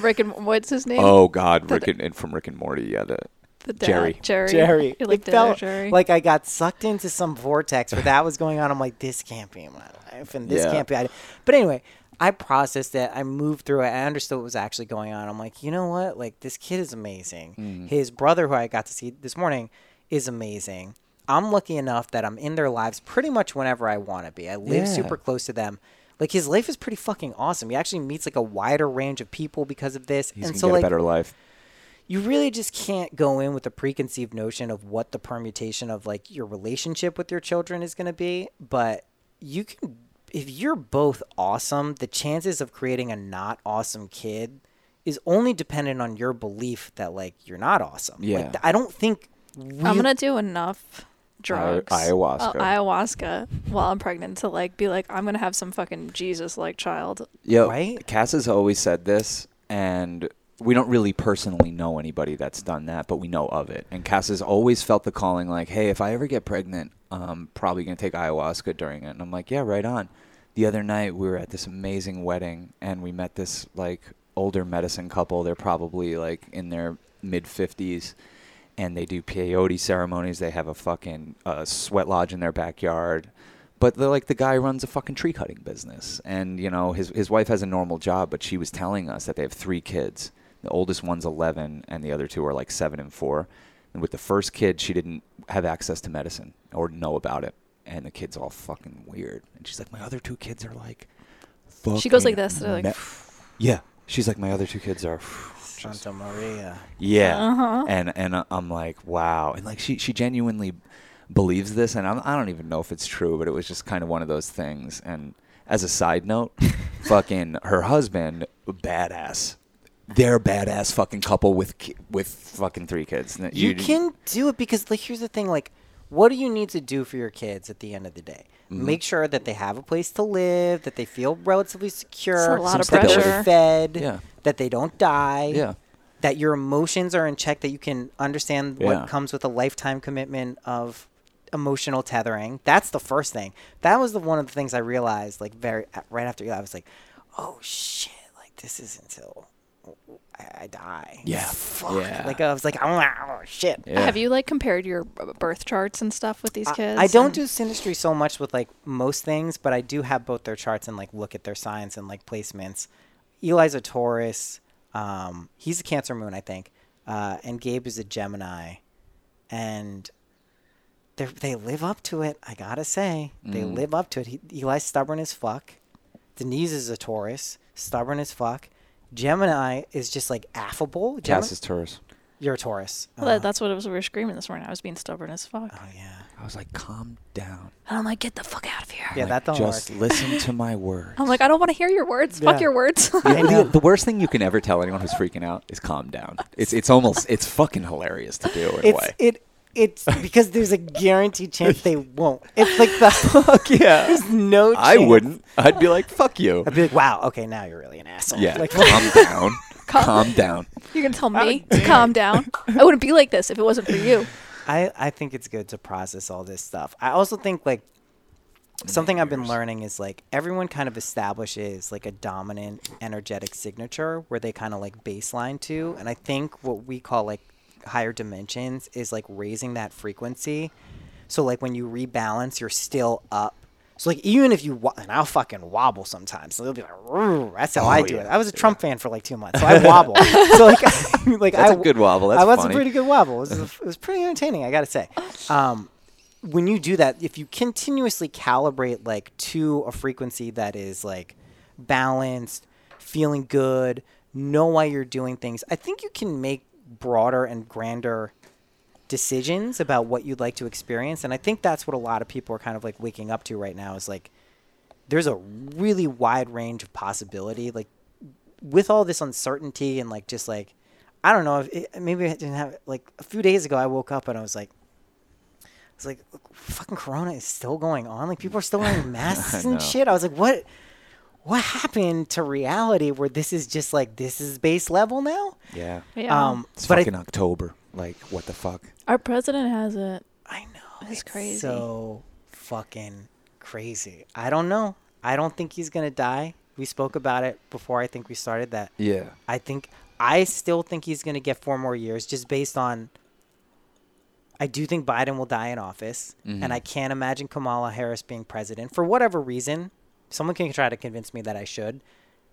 Rick and what's his name oh God, Rick and, and from Rick and Morty. Yeah, the the dad, Jerry. Jerry Jerry. you're like it "Dad, felt Jerry like I got sucked into some vortex where that was going on. I'm like, this can't be my life, and this Yeah. can't be. I-" But anyway, I processed it. I moved through it. I understood what was actually going on. I'm like, you know what? Like, this kid is amazing. Mm-hmm. His brother, who I got to see this morning, is amazing. I'm lucky enough that I'm in their lives pretty much whenever I want to be. I live Yeah. super close to them. Like his life is pretty fucking awesome. He actually meets like a wider range of people because of this. he's and gonna so get like a better life. you really just can't go in with a preconceived notion of what the permutation of like your relationship with your children is going to be but you can if you're both awesome the chances of creating a not awesome kid is only dependent on your belief that like you're not awesome Yeah. like, i don't think real- I'm gonna do enough drugs, ayahuasca. uh, ayahuasca, while I'm pregnant to like be like I'm gonna have some fucking Jesus like child. Yeah, Right? Cass has always said this, and we don't really personally know anybody that's done that, but we know of it. And Cass has always felt the calling, like, "Hey, if I ever get pregnant, I'm probably gonna take ayahuasca during it." And I'm like, "Yeah, right on." The other night, we were at this amazing wedding, and we met this like older medicine couple. They're probably like in their mid fifties. And they do peyote ceremonies. They have a fucking uh, sweat lodge in their backyard but they're like the guy runs a fucking tree cutting business and you know his his wife has a normal job but she was telling us that they have three kids the oldest one's 11 and the other two are like 7 and 4 And with the first kid, she didn't have access to medicine or know about it, and the kid's all fucking weird. And she's like, my other two kids are like, She goes like this, they're like, yeah. She's like, my other two kids are. Just Santa Maria. yeah, Uh-huh. and and uh, I'm like, wow, and like she she genuinely believes this, and I'm, I don't even know if it's true, but it was just kind of one of those things. And as a side note, fucking her husband, badass. They're a badass fucking couple with ki- with fucking three kids. N- You, can do it because like here's the thing like what do you need to do for your kids at the end of the day? Mm-hmm. Make sure that they have a place to live, that they feel relatively secure, It's a lot of pressure. fed, Yeah. that they don't die, Yeah. that your emotions are in check, that you can understand Yeah. what comes with a lifetime commitment of emotional tethering. That's the first thing. That was the one of the things I realized like very right after I was like, oh shit, like this is until I, I die. Yeah. Fuck. Yeah. Like I was like, oh, oh shit. Yeah. Have you like compared your birth charts and stuff with these I- kids? I don't and- do synastry so much with like most things, but I do have both their charts and like look at their signs and like placements. Eli's a Taurus. Um, he's a Cancer Moon, I think, uh, and Gabe is a Gemini, and they they live up to it. I gotta say, they Mm. live up to it. He, Eli's stubborn as fuck. Denise is a Taurus, stubborn as fuck. Gemini is just like affable. Gem- Cass is Taurus. You're a Taurus. Well, Uh, that, that's what it was. We were screaming this morning. I was being stubborn as fuck. oh yeah. I was like, calm down. And I'm like, get the fuck out of here. Yeah, Like, that don't just work. listen to my words. I'm like, I don't want to hear your words. Yeah. Fuck your words. I the, the worst thing you can ever tell anyone who's freaking out is calm down. It's it's almost it's fucking hilarious to do in a way. it it's because there's a guaranteed chance they won't. It's like the Fuck yeah. there's no. Chance. I wouldn't. I'd be like, fuck you. I'd be like, wow, okay, now you're really an asshole. Yeah. Like, calm down. Calm- calm down. you can tell me to calm down. I wouldn't be like this if it wasn't for you. I I think it's good to process all this stuff. I also think like something I've been learning is like everyone kind of establishes like a dominant energetic signature where they kind of like baseline to, and I think what we call like higher dimensions is like raising that frequency. So like when you rebalance, you're still up. So like even if you and I'll fucking wobble sometimes. So they'll be like, that's how Oh, I do it. I was a Trump fan for like two months, so I wobble. so like, like That's I a good wobble. That's I was funny. a pretty good wobble. It was, it was pretty entertaining, I gotta say. Um, when you do that, if you continuously calibrate like to a frequency that is like balanced, feeling good, know why you're doing things, I think you can make broader and grander decisions about what you'd like to experience. And I think that's what a lot of people are kind of like waking up to right now is like there's a really wide range of possibility. Like with all this uncertainty and like just like I don't know if it, maybe I didn't have like a few days ago I woke up and I was like I was like fucking corona is still going on like people are still wearing masks and shit I was like what what happened to reality where this is just like this is base level now Yeah. Yeah. um It's but I, fucking October. Like, what the fuck? Our president has it. I know It's crazy. so fucking crazy I don't know I don't think he's gonna die we spoke about it before I think we started that Yeah. I think I still think he's going to get four more years just based on I do think Biden will die in office Mhm. and I can't imagine Kamala Harris being president for whatever reason. Someone can try to convince me that I should,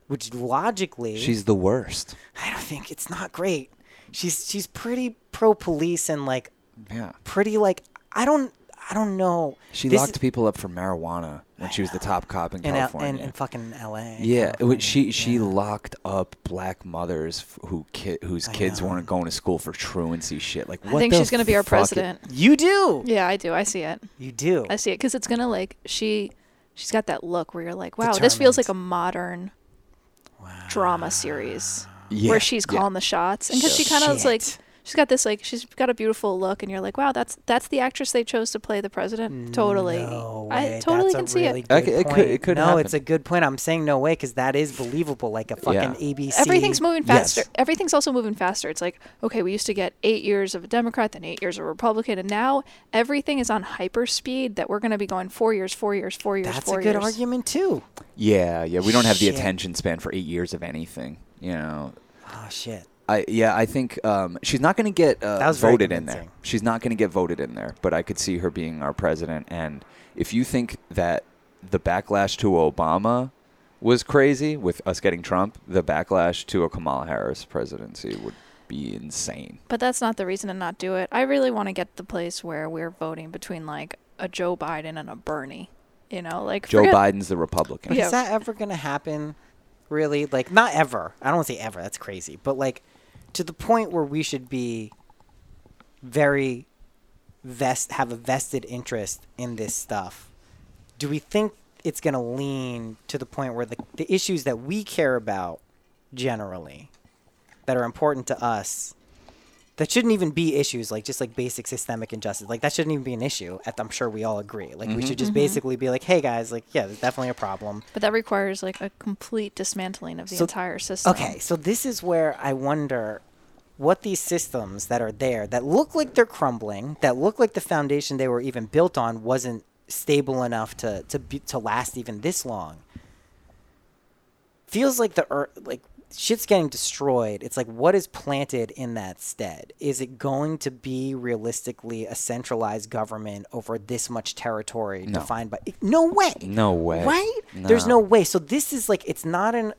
which logically She's the worst. I don't think it's not great. She's she's pretty pro police and like Yeah. pretty like I don't I don't know. She This locked is- people up for marijuana when she was the top cop in in, L- California. in, in fucking L.A. yeah, it California. was, she she Yeah. locked up black mothers f- who ki- whose I kids know. weren't going to school for truancy shit. Like, what I what think the she's gonna be our fuck i- president. You do. Yeah, I do. I see it. You do. I see it because it's gonna like she, she's got that look where you're like, wow, this feels like a Determined. modern drama series Yeah, where she's yeah. calling the shots, and because she kind of is like, Shit. She's got this like, she's got a beautiful look, and you're like, wow, that's that's the actress they chose to play the president. Mm, totally, No I way. totally That's can a see really it. Good I c- it could- point. it could No, it's a good point. I'm saying no way because that is believable. Like a fucking Yeah. ABC. Everything's moving Yes. faster. Everything's also moving faster. It's like, okay, we used to get eight years of a Democrat, then eight years of a Republican, and now everything is on hyper speed that we're going to be going four years, four years, four years, That's four a good years. argument too. Yeah, yeah. We don't have the Shit. attention span for eight years of anything. You know. Oh shit. I yeah. I think um, she's not going to get uh, That was very voted in there. convincing. She's not going to get voted in there. But I could see her being our president. And if you think that the backlash to Obama was crazy with us getting Trump, the backlash to a Kamala Harris presidency would be insane. But that's not the reason to not do it. I really want to get the place where we're voting between like a Joe Biden and a Bernie. You know, like Joe forget- Biden's the Republican. But Yeah. is that ever going to happen? Really? Like, not ever. I don't want to say ever. That's crazy. But, like, to the point where we should be very vest have a vested interest in this stuff. Do we think it's going to lean to the point where the, the issues that we care about generally, that are important to us, that shouldn't even be issues like just like basic systemic injustice like that shouldn't even be an issue at- i'm sure we all agree. Like we mm-hmm, should just mm-hmm. basically be like hey guys like yeah there's definitely a problem. But that requires like a complete dismantling of the So- entire system. okay so this is where i wonder what these systems that are there that look like they're crumbling that look like the foundation they were even built on wasn't stable enough to to be, to last even this long feels like the earth like shit's getting destroyed it's like what is planted in that stead is it going to be realistically a centralized government over this much territory No. defined by no way No way. right No. there's no No. way so this is like it's not an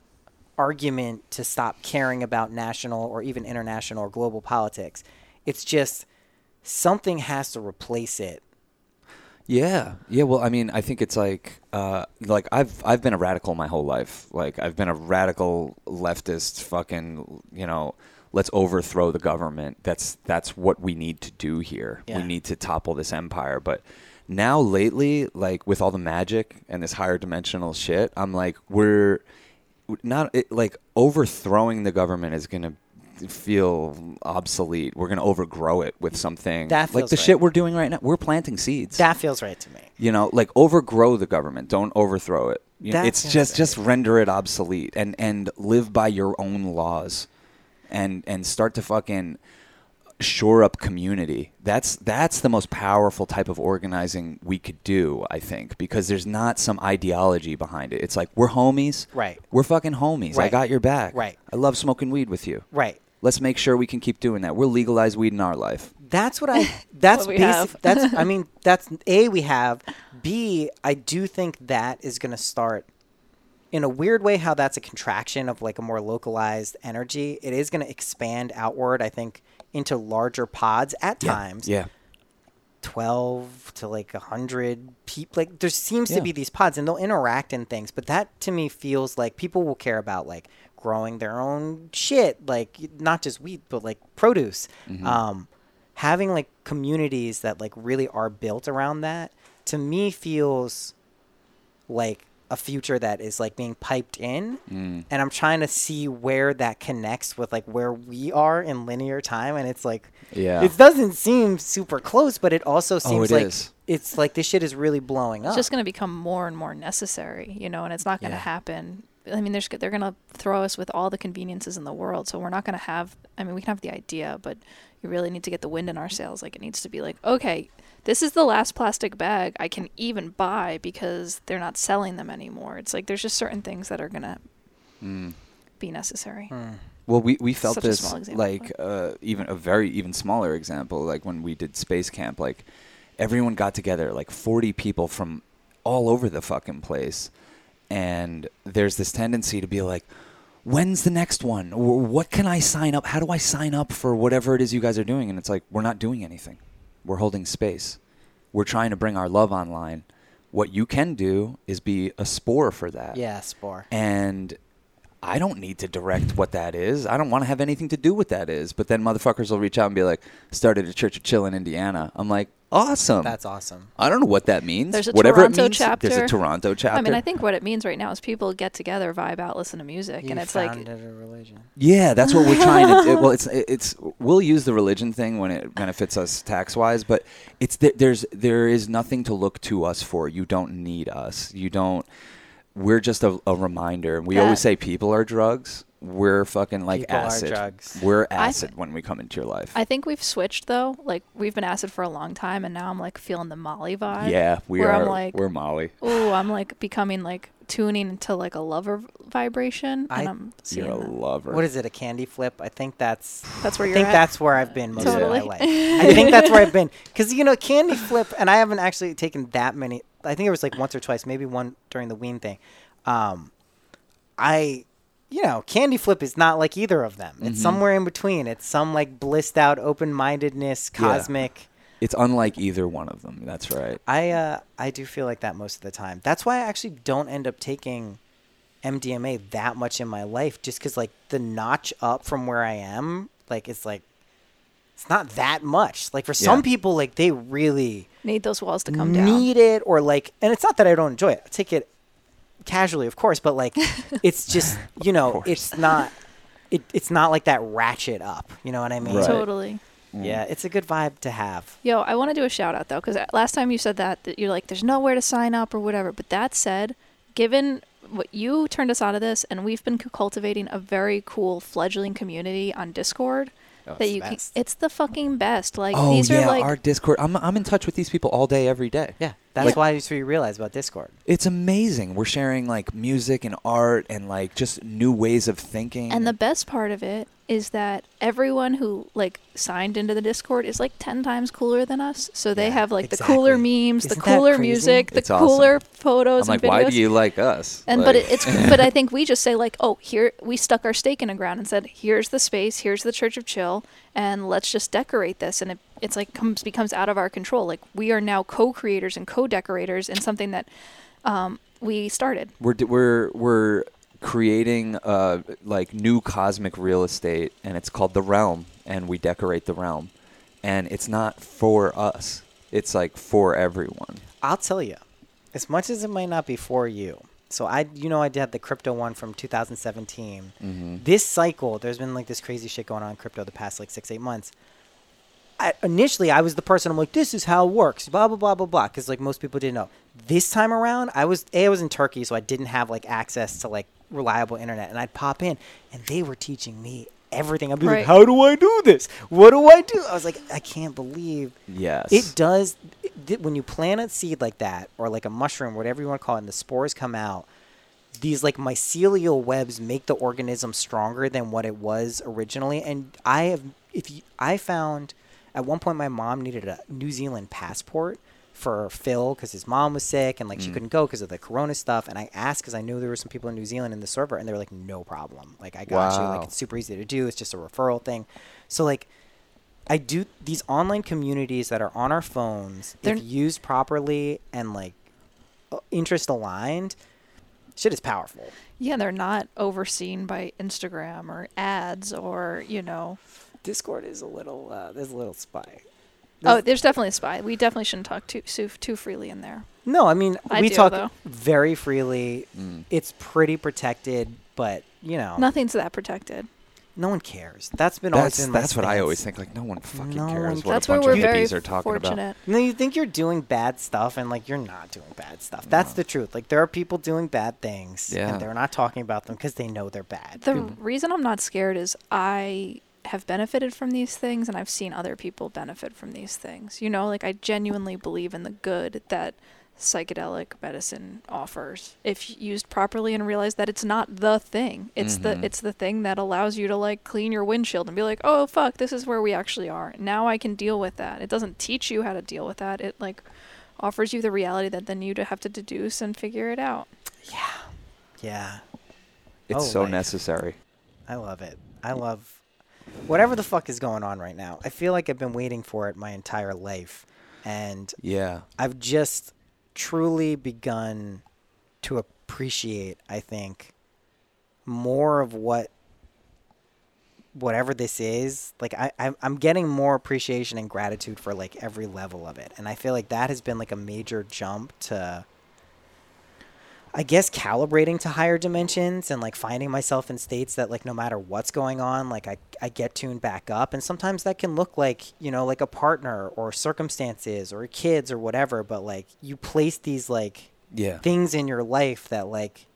argument to stop caring about national or even international or global politics it's just something has to replace it Yeah, yeah. Well, I mean, I think it's like, uh, like I've I've been a radical my whole life. Like I've been a radical leftist, fucking, you know, let's overthrow the government. That's that's what we need to do here. Yeah. We need to topple this empire. But now lately, like with all the magic and this higher dimensional shit, I'm like, we're not it, like overthrowing the government is gonna feel obsolete. We're gonna overgrow it with something That like the right. shit we're doing right now. We're planting seeds that feels right to me you know like overgrow the government don't overthrow it You know, it's just right. just render it obsolete and and live by your own laws and and start to fucking shore up community that's that's the most powerful type of organizing we could do i think because there's not some ideology behind it it's like we're homies Right. we're fucking homies i got your back Right. i love smoking weed with you right let's make sure we can keep doing that we'll legalize weed in our life That's what I. That's What we basic. have. That's. I mean, that's a we have. B. I do think that is going to start. In a weird way, how that's a contraction of like a more localized energy. It is going to expand outward. I think into larger pods at times. yeah twelve to like a hundred people. Like there seems Yeah. to be these pods, and they'll interact in things. But that to me feels like people will care about like growing their own shit, like not just wheat, but like produce. Mm-hmm. Um, having like communities that like really are built around that to me feels like a future that is like being piped in Mm. and i'm trying to see where that connects with like where we are in linear time and it's like Yeah. it doesn't seem super close but it also seems Oh, it like is. it's like this shit is really blowing up It's just going to become more and more necessary, you know, and it's not going to Yeah. happen. I mean, there's, they're going to throw us with all the conveniences in the world, so we're not going to have. I mean, we can have the idea, but you really need to get the wind in our sails. Like it needs to be like, okay, this is the last plastic bag I can even buy because they're not selling them anymore. It's like there's just certain things that are going to Mm. be necessary. Well, we, we felt Such this example, like uh, even a very even smaller example, like when we did space camp. Like everyone got together, like forty people from all over the fucking place, and there's this tendency to be like, "When's the next one? Or what can I sign up? How do I sign up for whatever it is you guys are doing?" And it's like we're not doing anything. We're holding space. We're trying to bring our love online. What you can do is be a spore for that. yeah spore And I don't need to direct what that is. I don't want to have anything to do with that is. But then motherfuckers will reach out and be like, started a Church of Chill in Indiana. I'm like, awesome. that's awesome I don't know what that means. There's a Whatever Toronto it means, There's a Toronto chapter. I mean, I think what it means right now is people get together, vibe out, listen to music, you and it's like a religion Yeah, that's what we're trying to. do. Well, it's it's we'll use the religion thing when it benefits us tax wise, but it's there's there is nothing to look to us for. You don't need us. You don't. We're just a, a reminder. We always say people are drugs. We're fucking like People acid. drugs. We're acid thi- when we come into your life. I think we've switched though. Like we've been acid for a long time, and now I'm like feeling the Molly vibe. yeah, we where are. I'm like, we're Molly. oh, I'm like becoming like tuning into like a lover vibration, I- and I'm seeing You're a that. lover. what is it a candy flip i think that's That's where I you're I think at. that's where I've been most Totally. of my life. I think that's where I've been because you know candy flip, and I haven't actually taken that many. I think it was like once or twice, maybe one during the wean thing. Um, I you know, Candy Flip is not like either of them. It's Mhm. somewhere in between. It's some like blissed out, open mindedness, Yeah. cosmic. It's unlike either one of them. That's right. I uh, I do feel like that most of the time. That's why I actually don't end up taking MDMA that much in my life, just because like the notch up from where I am, like it's like it's not that much. Like for some Yeah. people, like they really Need those walls to come down. need it, or like, and it's not that I don't enjoy it. I take it casually, of course, but like it's just you know, it's not. It, it's not like that ratchet up. You know what I mean? Right. Totally. Mm. Yeah, it's a good vibe to have. Yo, I want to do a shout out though, because uh, last time you said that, that you're like, there's nowhere to sign up or whatever. But that said, given what you turned us out of this, and we've been cultivating a very cool fledgling community on Discord. Oh, that it's you the can, it's the fucking best. Like oh these yeah, are like our Discord. I'm I'm in touch with these people all day, every day. Yeah, that's Like- why you you realize about Discord. It's amazing. We're sharing like music and art and like just new ways of thinking. And the best part of it is that everyone who like signed into the Discord is like 10 times cooler than us. So they Yeah, have like the cooler memes, the Isn't that cooler music, the It's awesome. cooler photos I'm like, and videos. why do you like us? and but Like- it, it's but I think we just say like, oh, here we stuck our stake in the ground and said, here's the space, here's the Church of Chill, and let's just decorate this. And it, it's like comes becomes out of our control. Like we are now co-creators and co-decorators in something that um, we started. we're we're we're creating uh like new cosmic real estate and it's called the realm and we decorate the realm and it's not for us it's like for everyone I'll tell you, as much as it might not be for you. So I, you know, I did the crypto one from 2017. mm-hmm. This cycle, there's been like this crazy shit going on in crypto the past like six, eight months. I, initially, I was the person. I'm like, this is how it works. Blah blah blah blah blah. Because like most people didn't know. This time around, I was a I was in Turkey, so I didn't have like access to like reliable internet, and I'd pop in, and they were teaching me everything. I'd be Right. like, how do I do this? What do I do? I was like, I can't believe yes it does. It, when you plant a seed like that, or like a mushroom, whatever you want to call it, and the spores come out, these like mycelial webs make the organism stronger than what it was originally. And I have, if you, I found at one point my mom needed a New Zealand passport for Phil because his mom was sick and like she Mm. couldn't go because of the corona stuff. And I asked because I knew there were some people in New Zealand in the server, and they were like, no problem. Like I got you. Like it's super easy to do. It's just a referral thing. So like. I do these online communities that are on our phones, They're- if used properly and like uh, interest aligned, shit is powerful. Yeah, they're not overseen by Instagram or ads or you know. Discord is a little uh, there's a little spy. Oh, There's- there's definitely a spy. We definitely shouldn't talk too too, too freely in there. no, I mean I we do, talk though. very freely. Mm. It's pretty protected, but you know, Nothing's that protected. no one cares. That's been always that's been my that's what i always think like no one fucking No cares one- what That's a where we're of very hippies are talking fortunate. No, you think you're doing bad stuff, and like you're not doing bad stuff. That's No. the truth. Like there are people doing bad things, Yeah. and they're not talking about them because they know they're bad. The Mm. reason I'm not scared is I have benefited from these things and I've seen other people benefit from these things. You know, like I genuinely believe in the good that psychedelic medicine offers if used properly and realize that it's not the thing. It's Mhm. the it's the thing that allows you to like clean your windshield and be like, "Oh fuck, this is where we actually are. Now I can deal with that." It doesn't teach you how to deal with that. It like offers you the reality that then you have to deduce and figure it out. yeah, yeah. it's Oh, so life. necessary I love it. I love whatever the fuck is going on right now. I feel like I've been waiting for it my entire life, and yeah I've just truly begun to appreciate. I think more of what whatever this is like I, I'm, I'm getting more appreciation and gratitude for like every level of it and i feel like that has been like a major jump to i guess calibrating to higher dimensions and like finding myself in states that like no matter what's going on like i, I get tuned back up. And sometimes that can look like you know like a partner or circumstances or kids or whatever but like you place these like yeah. things in your life that like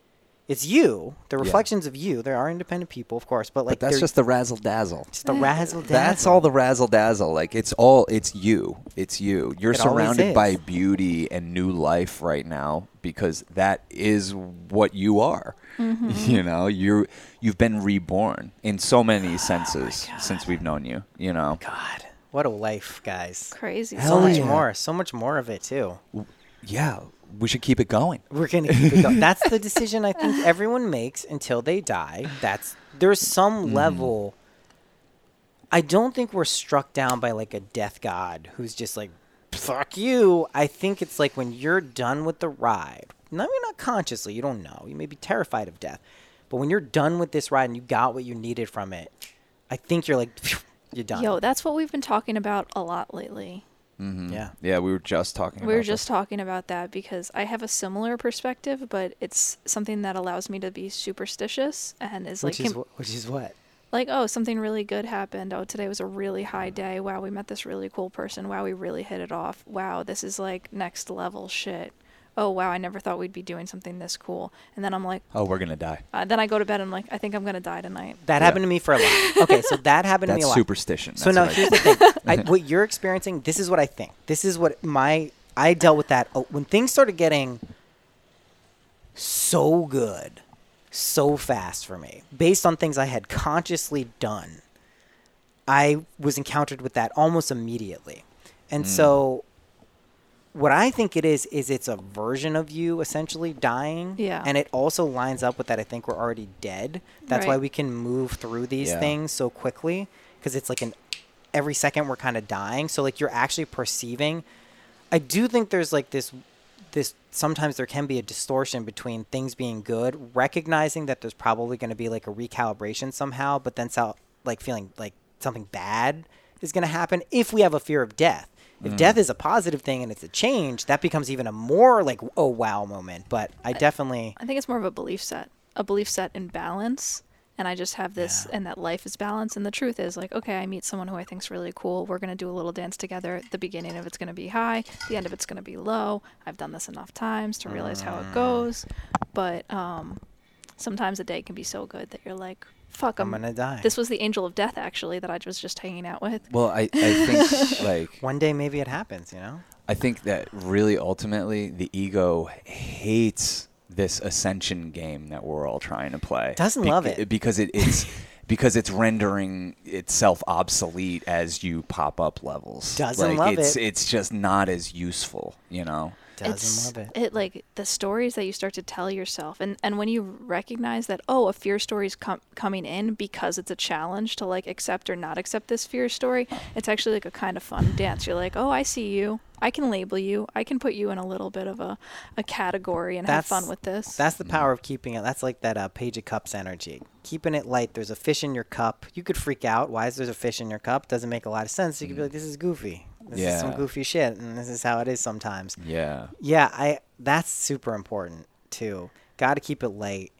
it's you the Yeah. reflections of you there are independent people of course but like but that's they're just the razzle dazzle just the razzle dazzle That's all the razzle dazzle. Like it's all it's you. It's you. You're It always surrounded by beauty and new life right now because that is what you are. Mm-hmm. You know, you're you've been reborn in so Oh many senses since we've known you. You know, god what a life guys Crazy. so Hell much yeah. more so much more of it too yeah, we should keep it going. We're gonna keep it going. That's the decision I think everyone makes until they die. That's there's some mm. level. I don't think we're struck down by like a death god who's just like, "Fuck you." I think it's like when you're done with the ride. No, you're not consciously. You don't know. You may be terrified of death, but when you're done with this ride and you got what you needed from it, I think you're like, you're done. Yo, that's what we've been talking about a lot lately. Mm-hmm. Yeah. Yeah, we were just talking. We were about just this. talking about that because I have a similar perspective, but it's something that allows me to be superstitious and is which like is com- wh- which is what. like oh something really good happened. Oh today was a really high day. Wow, we met this really cool person. Wow, we really hit it off. Wow, this is like next level shit. Oh wow, I never thought we'd be doing something this cool. And then I'm like, Oh, we're gonna die. uh, then I go to bed and I'm like, I think I'm gonna die tonight. That Yeah. happened to me for a lot. Okay, so that happened to me a lot. superstition. So That's now what here's the thing: I, what you're experiencing, this is what I think. This is what my I dealt with that uh, when things started getting so good, so fast for me, based on things I had consciously done. I was encountered with that almost immediately, and Mm. so what I think it is is it's a version of you essentially dying. Yeah. And it also lines up with that I think we're already dead. That's why we can move through these Yeah. things so quickly because it's like an every second we're kind of dying. So like you're actually perceiving I do think there's like this this sometimes there can be a distortion between things being good, recognizing that there's probably going to be like a recalibration somehow, but then so, like feeling like something bad is going to happen if we have a fear of death. If death is a positive thing and it's a change, that becomes even a more like oh wow moment. But I definitely I think it's more of a belief set, a belief set in balance. And I just have this, Yeah. and that life is balance. And the truth is, like, okay, I meet someone who I think's really cool. We're gonna do a little dance together. The beginning of it's gonna be high. The end of it's gonna be low. I've done this enough times to realize how it goes. But um, sometimes a day can be so good that you're like, fuck, I'm I'm, gonna die. This was the angel of death, actually, that I was just hanging out with. Well, I, I think like One day maybe it happens, you know. I think that really ultimately the ego hates this ascension game that we're all trying to play. Doesn't love it. because it, it's because it's rendering itself obsolete as you pop up levels. Doesn't like, love it's, it. It's just not as useful, you know. Doesn't it's love it. it like the stories that you start to tell yourself and and when you recognize that oh a fear story is com- coming in because it's a challenge to like accept or not accept this fear story it's actually like a kind of fun dance you're like oh i see you i can label you i can put you in a little bit of a, a category and have fun with this That's the power of keeping it. That's like that uh, Page of Cups energy. Keeping it light. There's a fish in your cup. You could freak out. Why is there a fish in your cup? Doesn't make a lot of sense. You could be like, this is goofy. This is some goofy shit, and this is how it is sometimes. Yeah. Yeah, I. That's super important too. Got to keep it light.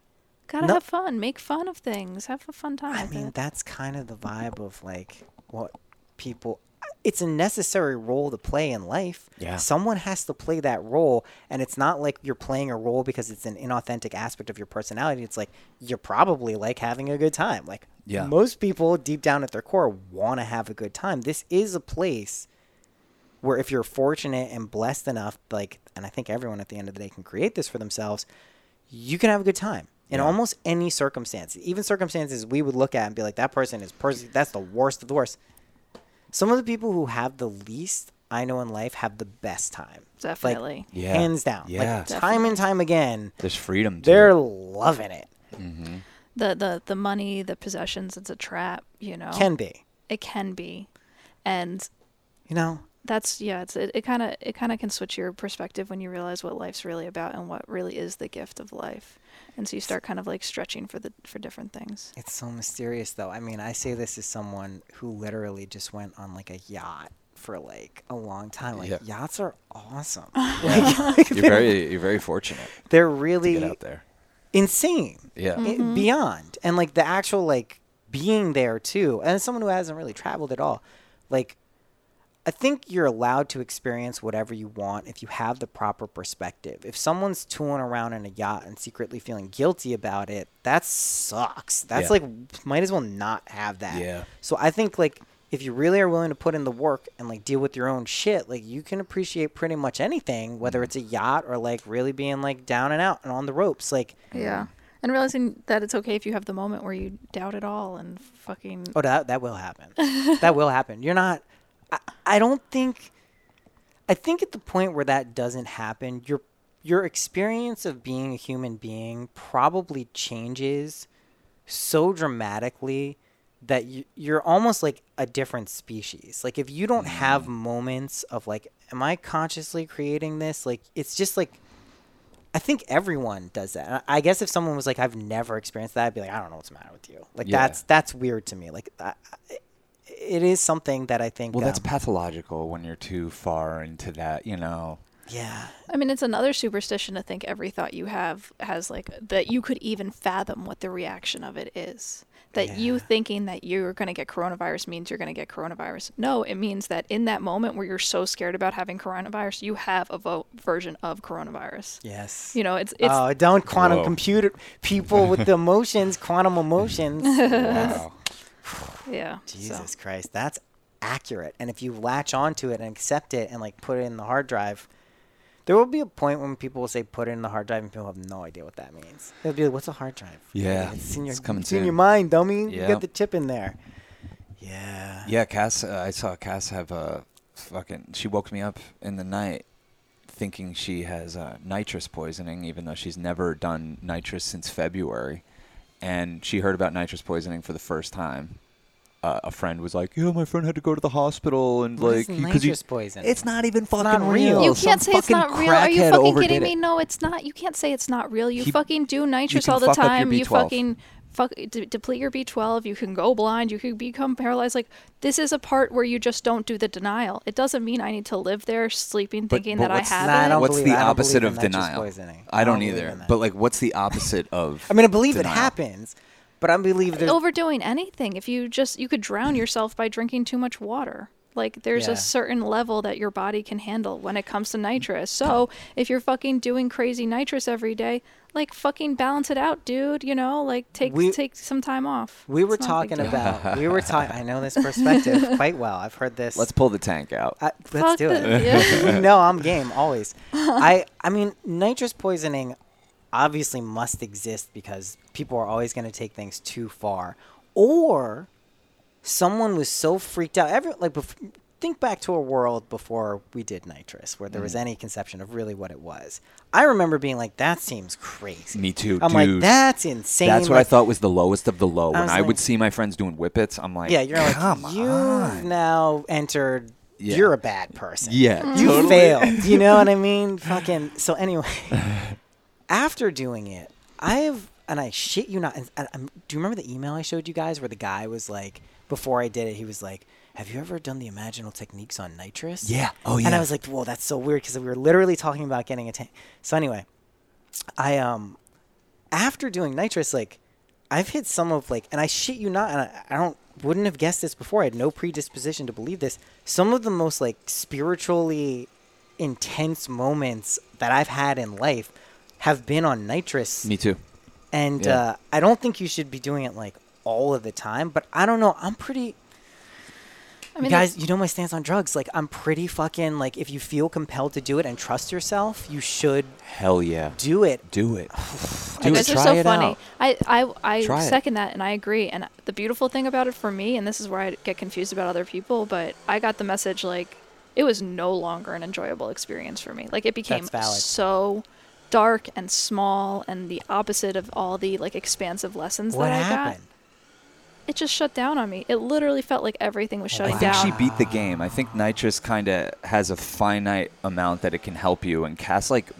gotta no- have fun make fun of things have a fun time I mean, it. that's kind of the vibe of like what people. It's a necessary role to play in life. Yeah. Someone has to play that role, and it's not like you're playing a role because it's an inauthentic aspect of your personality. It's like you're probably like having a good time. Like Yeah. most people, deep down at their core, want to have a good time. This is a place where if you're fortunate and blessed enough, like, and I think everyone at the end of the day can create this for themselves, you can have a good time in Yeah. almost any circumstance. Even circumstances we would look at and be like, that person is person. That's the worst of the worst. Some of the people who have the least I know in life have the best time. definitely Like, Yeah. hands down. Yeah. Like, time and time again, There's freedom to they're it. loving it. Mm-hmm. the the the money the possessions it's a trap you know It Can be. it can be and You know, that's yeah it's it kind of it kind of can switch your perspective when you realize what life's really about and what really is the gift of life and so you start kind of like stretching for the for different things It's so mysterious, though. I mean, I say this as someone who literally just went on like a yacht for like a long time. Like Yeah. yachts are awesome. Yeah. you're very you're very fortunate They're to really get out there. insane, Yeah. i- mm-hmm. beyond, and like the actual like being there too. And as someone who hasn't really traveled at all, like I think you're allowed to experience whatever you want if you have the proper perspective. If someone's tooling around in a yacht and secretly feeling guilty about it, that sucks. That's Yeah. like might as well not have that. Yeah. So I think like if you really are willing to put in the work and like deal with your own shit, like you can appreciate pretty much anything, whether mm-hmm. it's a yacht or like really being like down and out and on the ropes. Like yeah and realizing that it's okay if you have the moment where you doubt it all and fucking Oh, that that will happen. that will happen. You're not. I, I don't think. I think at the point where that doesn't happen, your your experience of being a human being probably changes so dramatically that you, you're almost like a different species. Like if you don't mm-hmm. have moments of like, am I consciously creating this? Like it's just like, I think everyone does that. And I guess if someone was like, I've never experienced that, I'd be like, I don't know what's the matter with you. Like Yeah. that's that's weird to me. Like I- it is something that I think. Well, that's um, pathological when you're too far into that, you know. yeah. I mean, it's another superstition to think every thought you have has like that you could even fathom what the reaction of it is. That you thinking that you're going to get coronavirus means you're going to get coronavirus. No, it means that in that moment where you're so scared about having coronavirus, you have a vo- version of coronavirus. Yes. You know, it's it's oh, don't quantum Whoa. computer people with the emotions, quantum emotions. Wow. Yeah. so. Jesus Christ, that's accurate. And if you latch onto it and accept it and like put it in the hard drive, there will be a point when people will say put it in the hard drive and people have no idea what that means. They'll be like, "What's a hard drive?" Yeah, it's in your it's coming it's in your mind, dummy. You Yeah. got the chip in there. Yeah. Yeah, Cass. Uh, I saw Cass have a fucking. She woke me up in the night, thinking she has uh, nitrous poisoning, even though she's never done nitrous since February, and she heard about nitrous poisoning for the first time. Uh, a friend was like, "Yeah, my friend had to go to the hospital and What like he- nitrous poison? It's not even fucking not real. real. You can't say it's fucking not real. Are you crackhead fucking overdid kidding it. me? No, it's not. You can't say it's not real. You He- fucking do nitrous can all the fuck up your time. You B12. fucking fuck de- deplete your B12. You can go blind. You could become paralyzed. Like this is a part where you just don't do the denial. It doesn't mean I need to live there sleeping But- thinking but that I what's- have Nah, I it. don't What's believe- the I don't opposite believe of in nitrous denial? poisoning. I I don't don't believe either. that. But like, what's the opposite of? I mean, I believe it happens, but I believe uh, there's overdoing anything. If you just you could drown yourself by drinking too much water. Like there's Yeah. a certain level that your body can handle when it comes to mm-hmm. nitrous. So if you're fucking doing crazy nitrous every day, like fucking balance it out, dude. You know, like take We- take some time off. we were It's not a big talking about. We were talking. I know this perspective quite well. I've heard this. Let's pull the tank out. I, let's Fuck do the- it. yeah. no, I'm game always. I I mean, nitrous poisoning obviously must exist because people are always going to take things too far, or someone was so freaked out. Every like, bef- think back to a world before we did nitrous, where there was any conception of really what it was. I remember being like, "That seems crazy." Me too, I'm dude. like, "That's insane." That's what I thought was the lowest of the low. I When was I would see my friends doing whippets, I'm like, Yeah, you're like, you've on. now entered. Yeah. You're a bad person. Yeah, you totally. failed. You know what I mean? Fucking. So anyway, after doing it, I've and I shit you not. And, and, um, do you remember the email I showed you guys where the guy was like, before I did it, he was like, "Have you ever done the imaginal techniques on nitrous?" Yeah. Oh, yeah. And I was like, "Whoa, that's so weird," because we were literally talking about getting a tank. So anyway, I um, after doing nitrous, like, I've hit some of like, and I shit you not, and I, I don't wouldn't have guessed this before. I had no predisposition to believe this. Some of the most like spiritually intense moments that I've had in life have been on nitrous, Me too. and yeah. uh, I don't think you should be doing it like all of the time. But I don't know. I'm pretty. I mean, guys, you know my stance on drugs. Like, I'm pretty fucking like, if you feel compelled to do it and trust yourself, you should Hell yeah. do it. Do it. You Do it. guys are Try so it funny. out. I I, I Try it. second that and I agree. And the beautiful thing about it for me, and this is where I get confused about other people, but I got the message like it was no longer an enjoyable experience for me. Like it became That's valid. so dark and small and the opposite of all the like expansive lessons What that I happened? got. It just shut down on me. It literally felt like everything was shutting down. I think down. she beat the game. I think nitrous kind of has a finite amount that it can help you, and Cass like,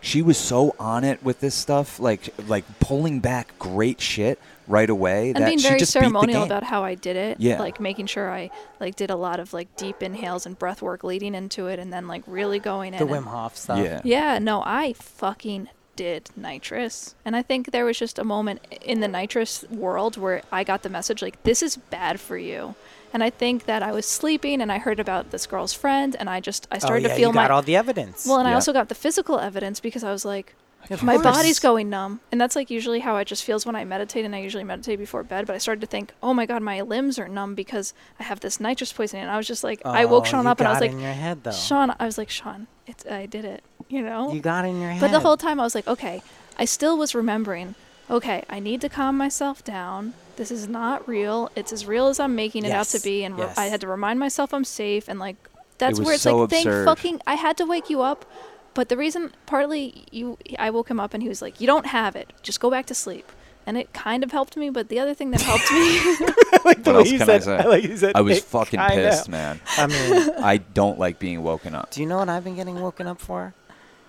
she was so on it with this stuff, like like pulling back great shit right away. and that being she very just ceremonial about how I did it. Yeah. Like making sure I like did a lot of like deep inhales and breath work leading into it and then like really going in. The Wim Hof stuff. Yeah. Yeah, no, I fucking did nitrous. And I think there was just a moment in the nitrous world where I got the message like this is bad for you. And I think that I was sleeping and I heard about this girl's friend and I just I oh, started oh, yeah, to feel you my got all the evidence. well, and I also got the physical evidence because I was like, Of my course. body's going numb. And that's like usually how it just feels when I meditate, and I usually meditate before bed. But I started to think, oh my God, my limbs are numb because I have this nitrous poisoning. And I was just like, I woke Oh, Sean you up and I was like, in your head though. Sean, I was like, Sean, it's, I did it, you know? you got in your head. But the whole time I was like, okay, I still was remembering, okay, I need to calm myself down. This is not real. It's as real as I'm making it out to be. And re- yes. I had to remind myself I'm safe and like that's was where it's so like, thank absurd. fucking, I had to wake you up. But the reason, partly, you, I woke him up and he was like, "You don't have it. Just go back to sleep." And it kind of helped me. But the other thing that helped me, I like the What way else you can I said- say? I like you said I was it fucking kinda. pissed, man. I mean, I don't like being woken up. do you know what I've been getting woken up for?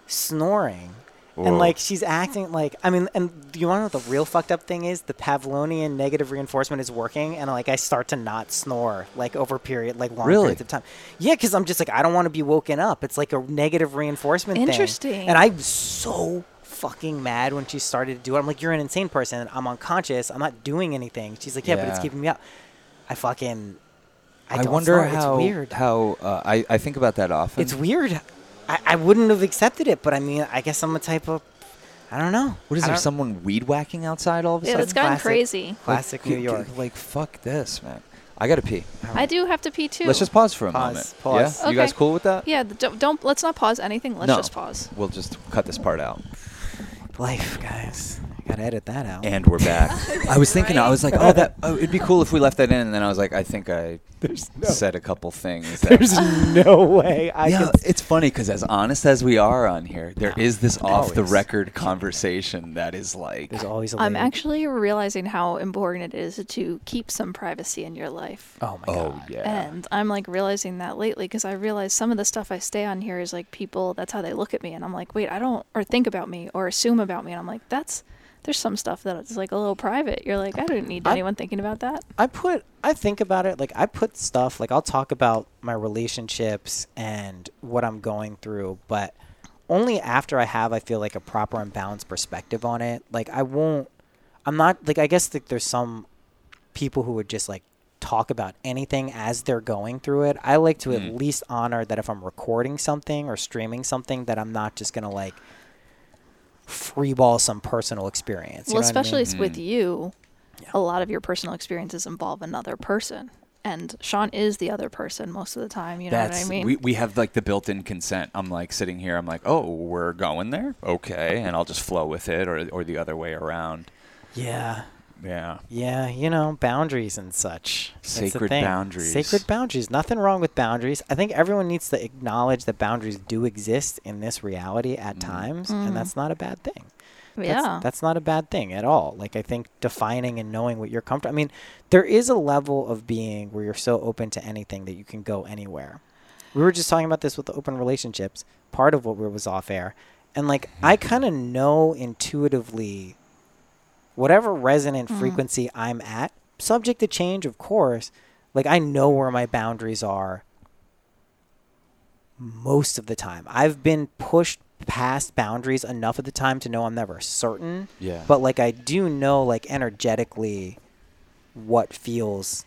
Snoring. Whoa. And like she's acting like I mean, and you want to know what the real fucked up thing is? The Pavlonian negative reinforcement is working, and like I start to not snore like over period like long Really? periods of time. Yeah, because I'm just like I don't want to be woken up. It's like a negative reinforcement thing. Interesting. And I'm so fucking mad when she started to do it. I'm like, you're an insane person. I'm unconscious. I'm not doing anything. She's like, yeah, but it's keeping me up. I fucking. I, I, don't wonder snore. how it's weird. how uh, I I think about that often. It's weird. I, I wouldn't have accepted it, but I mean, I guess I'm a type of. I don't know. What is I there? Someone weed whacking outside all of a yeah, sudden? it's gotten classic. crazy. Classic Like, New York. Like fuck this, man. I gotta pee. I do have to pee too. Let's just pause for a Pause, moment. pause. Yeah, Okay. you guys cool with that? Yeah, don't, don't let's not pause anything. Let's No. just pause. We'll just cut this part out. Life, guys. Gotta edit that out. And we're back. I was thinking, I was like, oh, that oh, it'd be cool if we left that in. And then I was like, I think I There's said a couple things. That, There's no way I yeah, could. it's funny because as honest as we are on here, there is this off the Always. record conversation that is like, There's always a I'm lady. actually realizing how important it is to keep some privacy in your life. Oh my oh god. yeah, And I'm like realizing that lately because I realize some of the stuff I stay on here is like people, that's how they look at me. And I'm like, wait, I don't, or think about me or assume about me. And I'm like, that's, there's some stuff that is like a little private. You're like, I don't need I- anyone thinking about that. I put I think about it like I put stuff like I'll talk about my relationships and what I'm going through, but only after I have I feel like a proper and balanced perspective on it. Like I won't I'm not like I guess like there's some people who would just like talk about anything as they're going through it. I like to Mm. at least honor that if I'm recording something or streaming something that I'm not just going to like freeball some personal experience. Well, know what I especially mean? with Mm. you, Yeah. a lot of your personal experiences involve another person. And Sean is the other person most of the time. You know That's what I mean? we, we have like the built-in consent. I'm like sitting here. I'm like, oh, we're going there, okay, and I'll just flow with it, or or the other way around. Yeah. Yeah, Yeah, you know, boundaries and such. Sacred boundaries. Sacred boundaries. Nothing wrong with boundaries. I think everyone needs to acknowledge that boundaries do exist in this reality at Mm. times, Mhm. and that's not a bad thing. That's, yeah. That's not a bad thing at all. Like, I think defining and knowing what you're comfortable. I mean, there is a level of being where you're so open to anything that you can go anywhere. We were just talking about this with the open relationships. Part of what was off air. And, like, I kind of know intuitively whatever resonant Mhm. frequency I'm at, subject to change, of course. Like I know where my boundaries are most of the time. I've been pushed past boundaries enough of the time to know I'm never certain, yeah. but like I do know like energetically what feels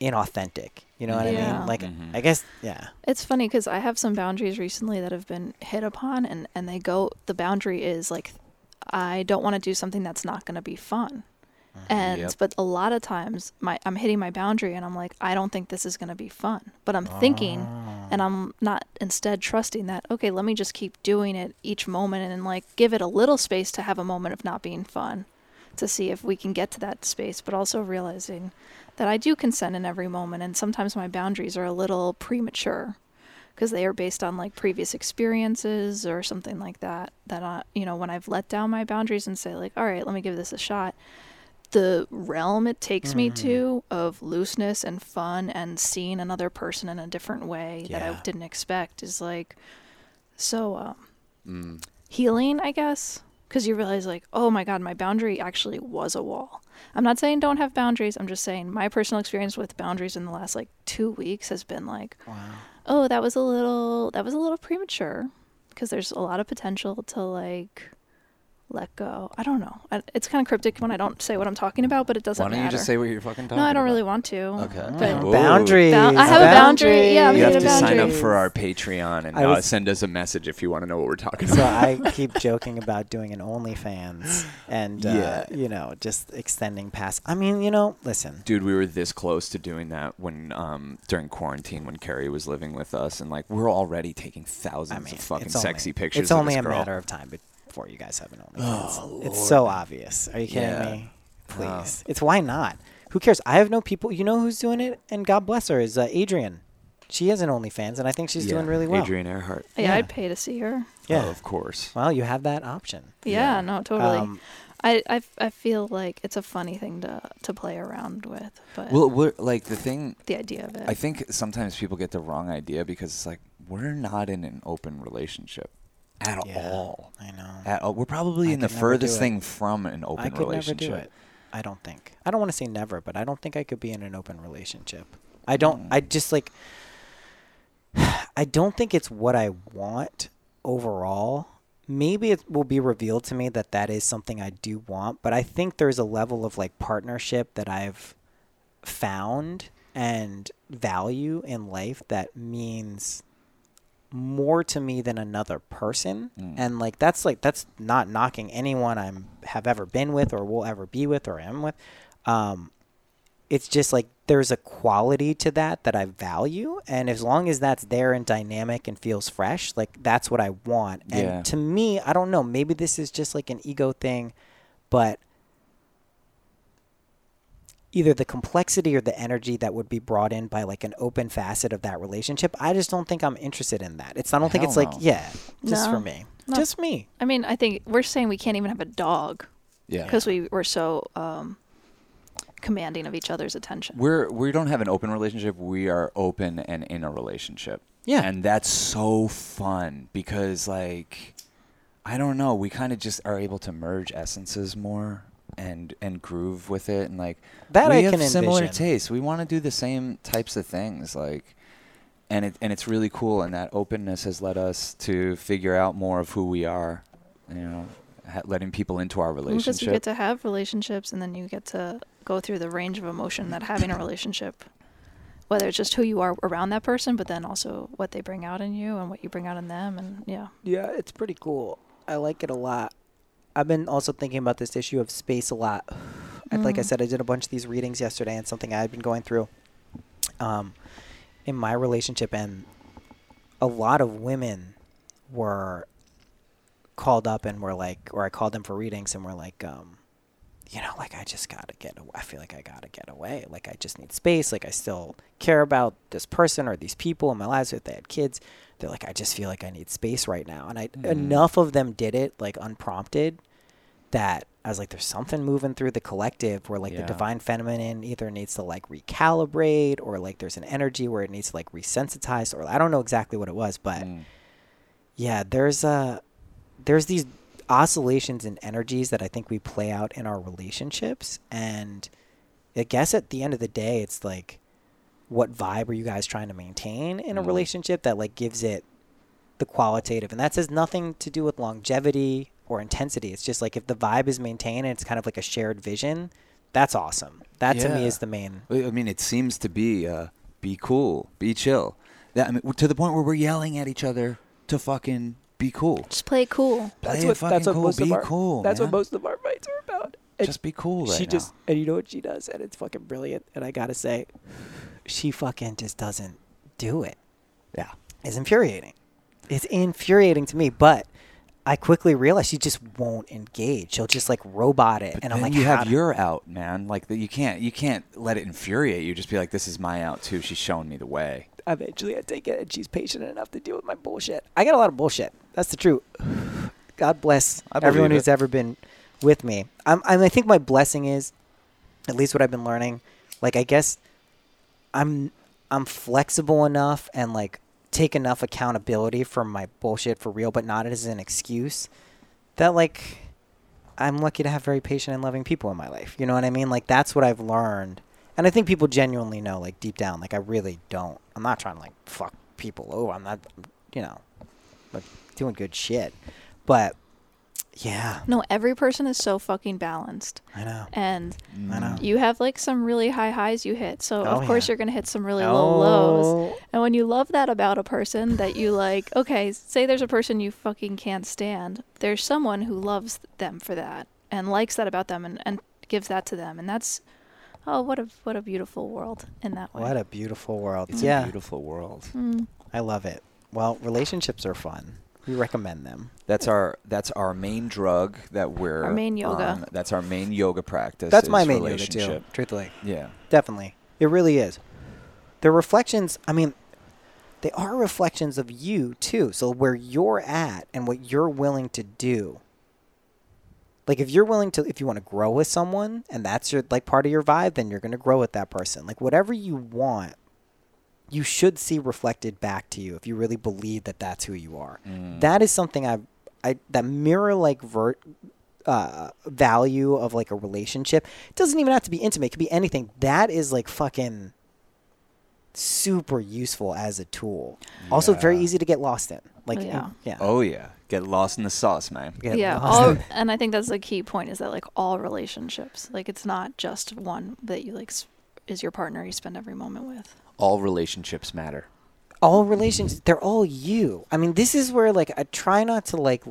inauthentic. You know what I Yeah. mean? Like Mhm. I guess yeah. It's funny because I have some boundaries recently that have been hit upon, and and they go. The boundary is like, I don't want to do something that's not going to be fun, mm-hmm, and Yep. but a lot of times my I'm hitting my boundary, and I'm like, I don't think this is going to be fun, but I'm thinking, ah. and I'm not instead trusting that. Okay, let me just keep doing it each moment, and like give it a little space to have a moment of not being fun, to see if we can get to that space, but also realizing that I do consent in every moment, and sometimes my boundaries are a little premature because they are based on like previous experiences or something like that. That I, you know, when I've let down my boundaries and say like, all right, let me give this a shot. The realm it takes me to of looseness and fun and seeing another person in a different way that I didn't expect is like so um, Mm. healing, I guess, because you realize like, oh my god, my boundary actually was a wall. I'm not saying don't have boundaries. I'm just saying my personal experience with boundaries in the last like two weeks has been like, Wow. Oh, that was a little that was a little premature because there's a lot of potential to like let go. I don't know. I, it's kind of cryptic when I don't say what I'm talking about, but it doesn't Why don't matter. you just say what you're fucking talking no, I don't really want to. Okay. But Whoa. boundaries. Bound- I have a boundary. Yeah, I'm You have to a sign up for our Patreon and uh, send us a message if you want to know what we're talking So about. So I keep joking about doing an OnlyFans and, uh, Yeah. you know, just extending past. I mean, you know, listen. Dude, we were this close to doing that when um, during quarantine when Carrie was living with us, and like we're already taking thousands I mean, of fucking it's only, sexy pictures. It's of only this a girl. matter of time before you guys have an OnlyFans. Oh, it's Lord. so obvious. Are you kidding Yeah. me? Please. Oh. It's why not? Who cares? I have no people. You know who's doing it? And God bless her is uh, Adrian. She has an OnlyFans, and I think she's Yeah, doing really well. Adrian Earhart. Yeah, Yeah. I'd pay to see her. Yeah. Oh, of course. Well, you have that option. Yeah, Yeah. no, totally. Um, I, I, f- I feel like it's a funny thing to to play around with, but Well, we're, like the thing the idea of it. I think sometimes people get the wrong idea because it's like we're not in an open relationship at Yeah, all. I know. At all. We're probably I in the could never do furthest thing from an open I could relationship. never do it. I don't think. I don't want to say never, but I don't think I could be in an open relationship. I don't. Mm. I just like. I don't think it's what I want overall. Maybe it will be revealed to me that that is something I do want, but I think there's a level of like partnership that I've found and value in life that means more to me than another person Mm. and like that's like that's not knocking anyone i'm have ever been with or will ever be with or am with um it's just like there's a quality to that that i value and as long as that's there and dynamic and feels fresh like that's what i want and Yeah. to me i don't know maybe this is just like an ego thing but either the complexity or the energy that would be brought in by like an open facet of that relationship i just don't think i'm interested in that it's i don't think it's Hell like yeah just No. for me No. just me I mean, I think we're saying we can't even have a dog Yeah. because we we're so um, commanding of each other's attention. We're we don't have an open relationship. We are open and in a relationship. Yeah. And that's so fun because like I don't know, we kind of just are able to merge essences more and and groove with it and like That we I have can similar envision. tastes. We want to do the same types of things like and it and it's really cool and that openness has led us to figure out more of who we are, you know, ha- letting people into our relationship. Because relationship. you get to have relationships, and then you get to go through the range of emotion that having a relationship, whether it's just who you are around that person, but then also what they bring out in you and what you bring out in them, and yeah. Yeah, it's pretty cool. I like it a lot. I've been also thinking about this issue of space a lot. And Like I Mm. said, I did a bunch of these readings yesterday, and something I've been going through um, in my relationship, and a lot of women were called up and were like, or I called them for readings, and were like, um, you know, like I just gotta get. Away. I feel like I gotta get away. Like I just need space. Like I still care about this person or these people in my lives. If they had kids, they're like, I just feel like I need space right now. And I Mhm. enough of them did it like unprompted that I was like, there's something moving through the collective where like Yeah. the divine feminine either needs to like recalibrate or like there's an energy where it needs to like resensitize or I don't know exactly what it was, but Mm. yeah, there's a there's these oscillations and energies that I think we play out in our relationships and I guess at the end of the day it's like what vibe are you guys trying to maintain in a Mm. relationship that like gives it the qualitative and that has nothing to do with longevity or intensity it's just like if the vibe is maintained and it's kind of like a shared vision that's awesome that to me is the main I I mean, it seems to be uh, be cool, be chill. That I mean, to the point where we're yelling at each other to fucking be cool. Just play cool. Play it fucking cool. Be cool. That's man. What most of our fights are about And Just be cool right she now. just and you know what she does and it's fucking brilliant and i gotta say she fucking just doesn't do it yeah. it's infuriating it's infuriating to me but i quickly realize she just won't engage she'll just like robot it But and i'm like you have do- your out, man. Like that, you can't you can't let it infuriate you. Just be like, this is my out too. She's showing me the way. eventually i take it and she's patient enough to deal with my bullshit i got a lot of bullshit that's the truth god bless everyone it. who's ever been with me I'm, I'm i think my blessing is at least what i've been learning like i guess i'm i'm flexible enough and like take enough accountability for my bullshit for real but not as an excuse that like i'm lucky to have very patient and loving people in my life. You know what i mean? Like that's what i've learned. And i think people genuinely know like deep down like i really don't. I'm not trying to like fuck people. Over i'm not you know like doing good shit. But yeah No, every person is so fucking balanced, i know and I know. You have like some really high highs you hit. So Oh, of course yeah. you're gonna hit some really low lows. Oh, And when you love that about a person that you like, okay, say there's a person you fucking can't stand. There's someone who loves them for that and likes that about them and, and gives that to them. And that's oh what a what a beautiful world in that way. what a beautiful world It's yeah a beautiful world. Mm. i love it well relationships are fun we recommend them That's our that's our main drug that we're Our main yoga. on. That's our main yoga practice. that's my main yoga too truthfully Yeah. Definitely. It really is. The reflections, I mean, they are reflections of you too. So where you're at and what you're willing to do. Like if you're willing to if you want to grow with someone and that's your like part of your vibe, then you're going to grow with that person. Like whatever you want, you should see reflected back to you if you really believe that that's who you are. That is something I I that mirror like ver- uh, value of like a relationship. It doesn't even have to be intimate. It could be anything. That is like fucking super useful as a tool. Also very easy to get lost in. Like Yeah. yeah. Oh yeah, get lost in the sauce, man. Get yeah, all, and I think that's the key point is that like all relationships, like it's not just one that you like s- is your partner you spend every moment with. All relationships matter. all relationships, they're all you i mean this is where like i try not to like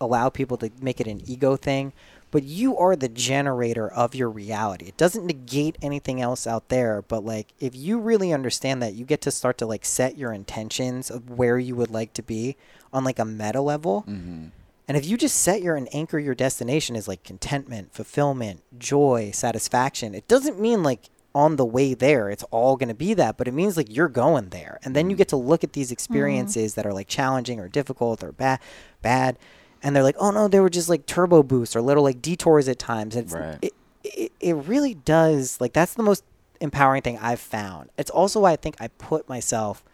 allow people to make it an ego thing but you are the generator of your reality it doesn't negate anything else out there but like if you really understand that you get to start to like set your intentions of where you would like to be on like a meta level Mm-hmm. and if you just set your and anchor your destination as like contentment, fulfillment, joy, satisfaction, it doesn't mean like on the way there it's all going to be that, but it means like you're going there. And then you mm. get to look at these mm. experiences that are like challenging or difficult or bad bad and they're like, "Oh no, they were just like turbo boosts or little like detours at times." It's Right. it, it it really does like that's the most empowering thing I've found. It's also why I think I put myself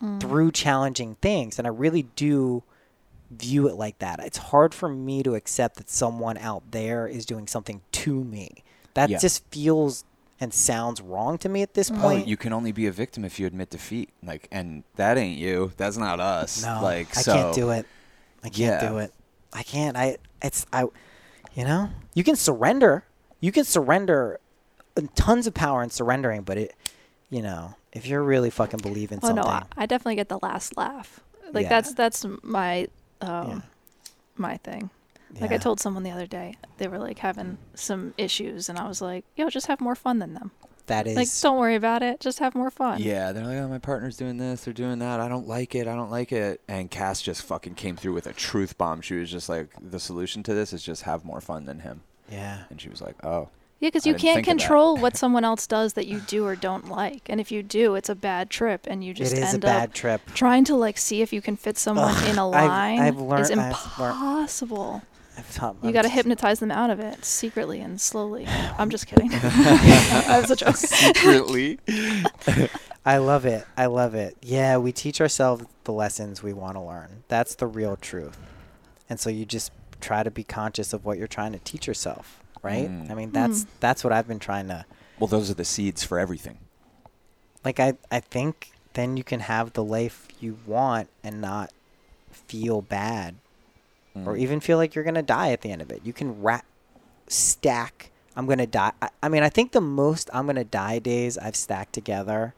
mm. through challenging things and I really do view it like that. It's hard for me to accept that someone out there is doing something to me. That Yeah. just feels and sounds wrong to me at this Oh, point. you can only be a victim if you admit defeat. Like, and that ain't you. That's not us. no, like, I so, can't do it. I can't Yeah. do it. I can't. I it's I you know, you can surrender. You can surrender uh, tons of power in surrendering, but it you know, if you're really fucking believing Oh something. no, I, I definitely get the last laugh. Like Yeah. that's that's my um Yeah. my thing. Like I told someone the other day, they were like having some issues, and I was like, "Yo, just have more fun than them. that is Like, don't worry about it. Just have more fun." Yeah, they're like, oh, my partner's doing this, they're doing that. I don't like it. I don't like it. And Cass just fucking came through with a truth bomb. She was just like, the solution to this is just have more fun than him. yeah. And she was like, oh, Yeah, because you can't think of that. control what someone else does that you do or don't like, and if you do, it's a bad trip, and you just it is a end bad up trip. trying to like see if you can fit someone Ugh, in a I've- line I've learned- is I've learned- impossible. I've You I'm got to hypnotize them out of it secretly and slowly. I'm just kidding. That's a joke. secretly. I love it. I love it. Yeah, we teach ourselves the lessons we want to learn. That's the real truth. And so you just try to be conscious of what you're trying to teach yourself, right? Mm. I mean, that's Mm. that's what I've been trying to well, those are the seeds for everything. like I I think then you can have the life you want and not feel bad or Mm. even feel like you're going to die at the end of it. You can ra- stack I'm going to die. I, I mean, I think the most I'm going to die days I've stacked together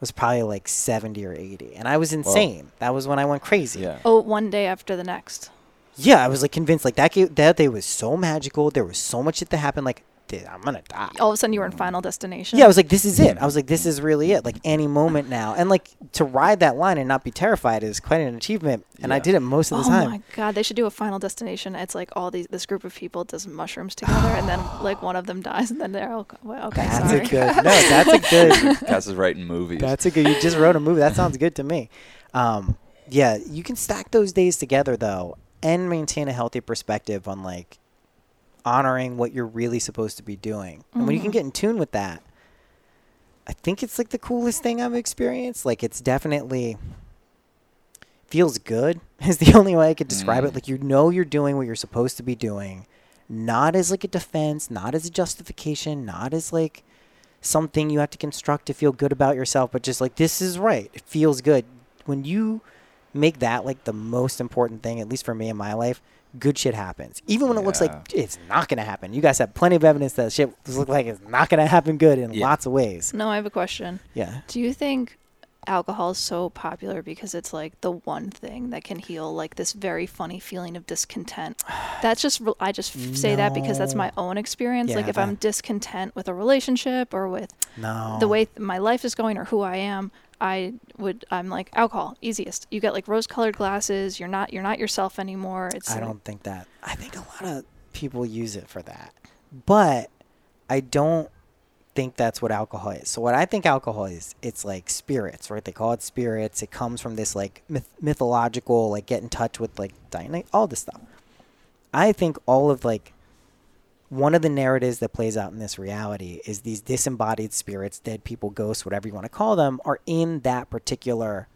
was probably like 70 or 80. And I was insane. That was when I went crazy. Yeah. Oh, one day after the next. Yeah, I was like convinced like that ga- that day was so magical. There was so much shit that happened like dude, I'm going to die. All of a sudden, you were in Final Destination. Yeah, I was like, this is it. I was like, this is really it. Like any moment now, and like to ride that line and not be terrified is quite an achievement. And I did it most of the oh time. Oh my god, they should do a Final Destination. It's like all these this group of people does mushrooms together, and then like one of them dies, and then they're all well, okay. That's sorry. a good. No, that's a good. Cass is writing movies. That's a good. You just wrote a movie. That sounds good to me. Um, yeah, you can stack those days together though, and maintain a healthy perspective on like honoring what you're really supposed to be doing. And when you can Mhm. get in tune with that, I think it's like the coolest thing I've experienced. Like it's definitely feels good is the only way I could describe it. Mm. Like you know you're doing what you're supposed to be doing, not as like a defense, not as a justification, not as like something you have to construct to feel good about yourself, but just like this is right. It feels good. When you make that like the most important thing, at least for me in my life, good shit happens. Even when it looks like it's not gonna happen. You guys have plenty of evidence that shit looks like it's not gonna happen good in Yeah. lots of ways. No, I have a question. Yeah. Do you think alcohol is so popular because it's like the one thing that can heal like this very funny feeling of discontent? That's just I just f- say that because that's my own experience. like Yeah, if I'm discontent with a relationship or with No. the way th- my life is going or who I am, I would I'm like alcohol easiest. You get like rose-colored glasses. You're not you're not yourself anymore. It's I don't think that. I think a lot of people use it for that, but I don't think that's what alcohol is. So what I think alcohol is, it's like spirits, right? They call it spirits. It comes from this like myth- mythological, like get in touch with like Diana, all this stuff. I think all of like one of the narratives that plays out in this reality is these disembodied spirits, dead people, ghosts, whatever you want to call them, are in that particular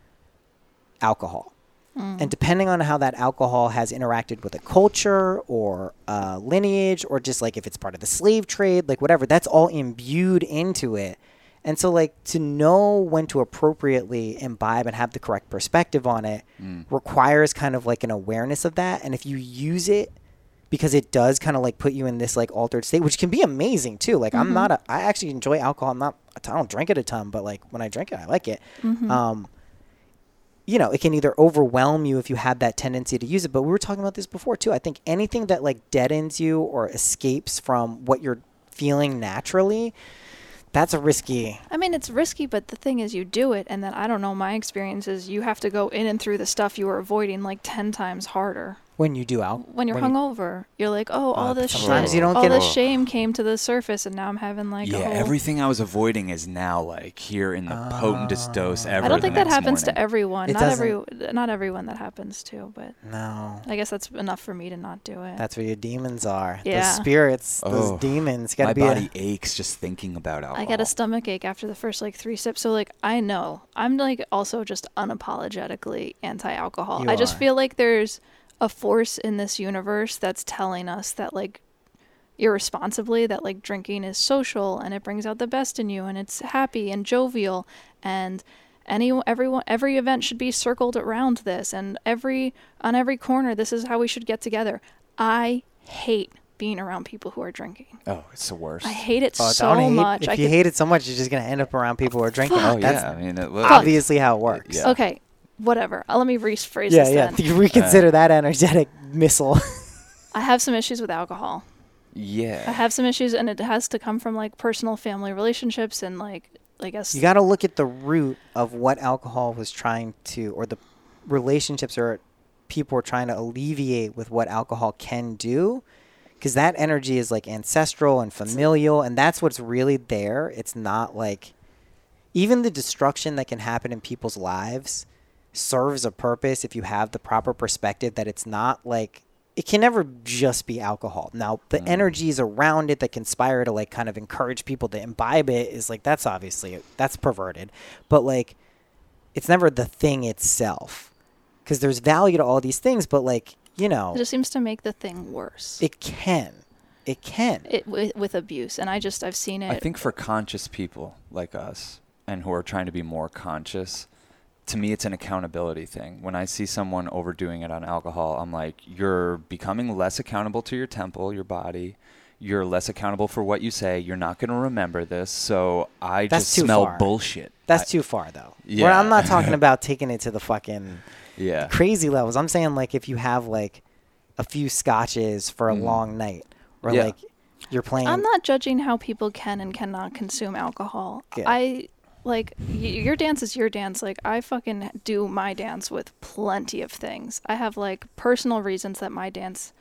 alcohol. Hmm. And depending on how that alcohol has interacted with a culture or a lineage, or just like if it's part of the slave trade, like whatever, that's all imbued into it. And so, like, to know when to appropriately imbibe and have the correct perspective on it hmm. requires kind of like an awareness of that. And if you use it because it does kind of like put you in this like altered state, which can be amazing too. Like, I'm not a, I actually enjoy alcohol. I'm not, I don't drink it a ton, but like when I drink it, I like it. Um, you know, it can either overwhelm you if you have that tendency to use it. But we were talking about this before too. I think anything that like deadens you or escapes from what you're feeling naturally, that's a risky. I mean, it's risky, but the thing is, you do it, and then I don't know. My experience is you have to go in and through the stuff you were avoiding like ten times harder. When you do out, When you're hungover, you're like, oh, all Uh, this sometimes shit, you don't all get this shame came to the surface, and now I'm having like yeah, a whole. everything I was avoiding is now like here in the potentest dose ever. I don't think that happens morning. to everyone. It not doesn't. every, not everyone that happens to, but No, I guess that's enough for me to not do it. that's where your demons are. Yeah. Those spirits, Oh, those demons. Got My to be. body A, aches just thinking about alcohol. I get a stomach ache after the first like three sips. So like I know I'm like also just unapologetically anti-alcohol. You I just are. feel like there's a force in this universe that's telling us that like irresponsibly that like drinking is social and it brings out the best in you and it's happy and jovial and any everyone every event should be circled around this and every on every corner this is how we should get together. I hate being around people who are drinking. Oh, it's the worst. I hate it oh, so hate, much. If I you could- hate it so much, you're just gonna end up around people who are drinking. oh That's yeah, I mean, it, was obviously how it works. Yeah. Okay, whatever. Uh, let me rephrase Yeah, this yeah. then. You reconsider that energetic missile. I have some issues with alcohol. Yeah. I have some issues, and it has to come from like personal family relationships and like, I guess. you got to look at the root of what alcohol was trying to, or the relationships or people were trying to alleviate with what alcohol can do. Because that energy is like ancestral and familial, and that's what's really there. It's not like even the destruction that can happen in people's lives serves a purpose if you have the proper perspective that it's not like it can never just be alcohol. Now, the mm. energies around it that conspire to like kind of encourage people to imbibe it is like that's obviously that's perverted. But like it's never the thing itself. Cuz there's value to all these things, but like, you know, it just seems to make the thing worse. it can. It can. It with, with abuse, and I just I've seen it. I think for conscious people like us and who are trying to be more conscious, to me it's an accountability thing. When I see someone overdoing it on alcohol, I'm like, you're becoming less accountable to your temple, your body. You're less accountable for what you say. You're not going to remember this. So I That's just smell far. bullshit. that's I- too far though. Yeah. Where I'm not talking about taking it to the fucking Yeah. crazy levels. I'm saying like if you have like a few scotches for a Mhm. long night, or Yeah. like you're playing. I'm not judging how people can and cannot consume alcohol. Yeah. I like y- your dance is your dance. Like I fucking do my dance with plenty of things. I have like personal reasons that my dance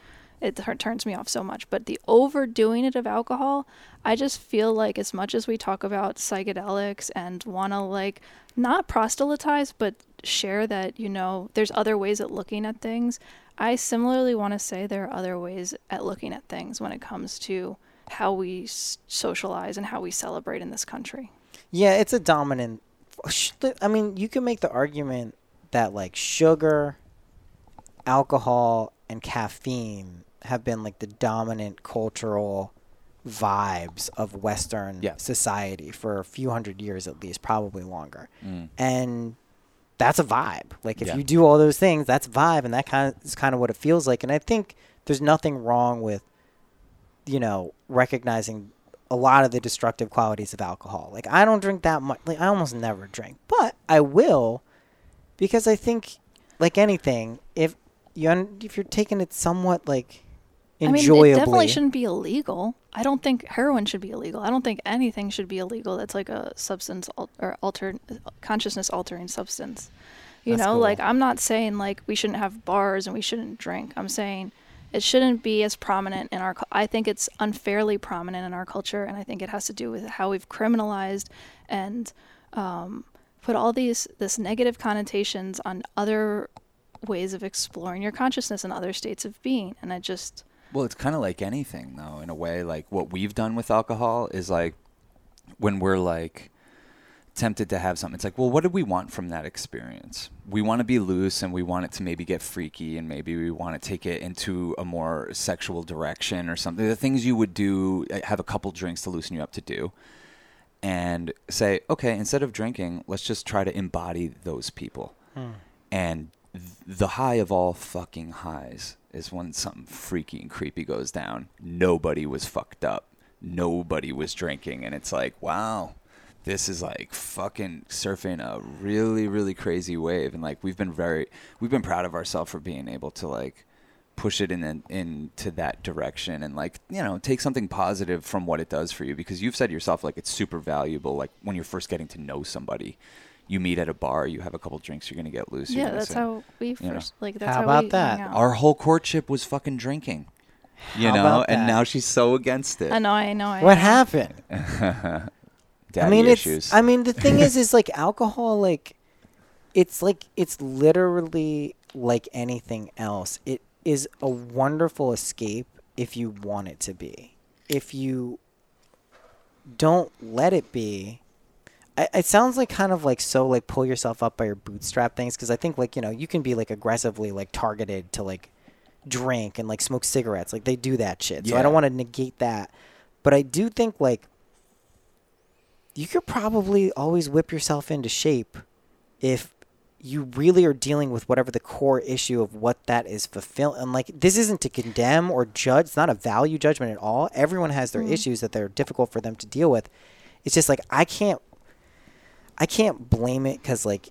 it tur- turns me off so much. But the overdoing it of alcohol, I just feel like as much as we talk about psychedelics and want to like not proselytize, but share that you know there's other ways at looking at things. I similarly want to say there are other ways at looking at things when it comes to how we s- socialize and how we celebrate in this country. Yeah, it's a dominant. I mean, you can make the argument that like sugar, alcohol, and caffeine have been like the dominant cultural vibes of Western Yeah. society for a few hundred years at least, probably longer. Mm. And that's a vibe. Like if Yeah. you do all those things, that's vibe, and that kind of is kind of what it feels like. And I think there's nothing wrong with, you know, recognizing a lot of the destructive qualities of alcohol. Like I don't drink that much. Like I almost never drink, but I will, because I think, like anything, if you un- if you're taking it somewhat like enjoyably, I mean, it definitely shouldn't be illegal. I don't think heroin should be illegal. I don't think anything should be illegal that's like a substance al- or alter consciousness altering substance. You That's know, cool. like I'm not saying like we shouldn't have bars and we shouldn't drink. I'm saying it shouldn't be as prominent in our. I think it's unfairly prominent in our culture, and I think it has to do with how we've criminalized and um, put all these this negative connotations on other ways of exploring your consciousness and other states of being. And I just Well, it's kind of like anything, though, in a way. Like what we've done with alcohol is like when we're like tempted to have something, it's like, well, what do we want from that experience? We want to be loose and we want it to maybe get freaky and maybe we want to take it into a more sexual direction or something. The things you would do, uh, have a couple drinks to loosen you up to do. And say, okay, instead of drinking, let's just try to embody those people. And th- the high of all fucking highs is when something freaky and creepy goes down. Nobody was fucked up. Nobody was drinking. And it's like, wow, this is like fucking surfing a really, really crazy wave. And like, we've been very, we've been proud of ourselves for being able to like, push it in, in into that direction and like you know take something positive from what it does for you because you've said yourself like it's super valuable like when you're first getting to know somebody you meet at a bar you have a couple drinks you're gonna get loose yeah, that's say- how we know. first like. That's How how, about we that? our whole courtship was fucking drinking you How know and now she's so against it I know, I know. I What know. happened? Daddy I mean, issues it's. I mean, the thing is, is like alcohol. Like, it's like it's literally like anything else. It is a wonderful escape if you want it to be. If you don't let it be, I, it sounds like kind of like so like pull yourself up by your bootstrap things because I think like you know you can be like aggressively like targeted to like drink and like smoke cigarettes like they do that shit Yeah. so I don't want to negate that but I do think like you could probably always whip yourself into shape if you really are dealing with whatever the core issue of what that is fulfilling. And like, this isn't to condemn or judge. It's not a value judgment at all. Everyone has their Mhm. issues that they're difficult for them to deal with. It's just like I can't, I can't blame it because like,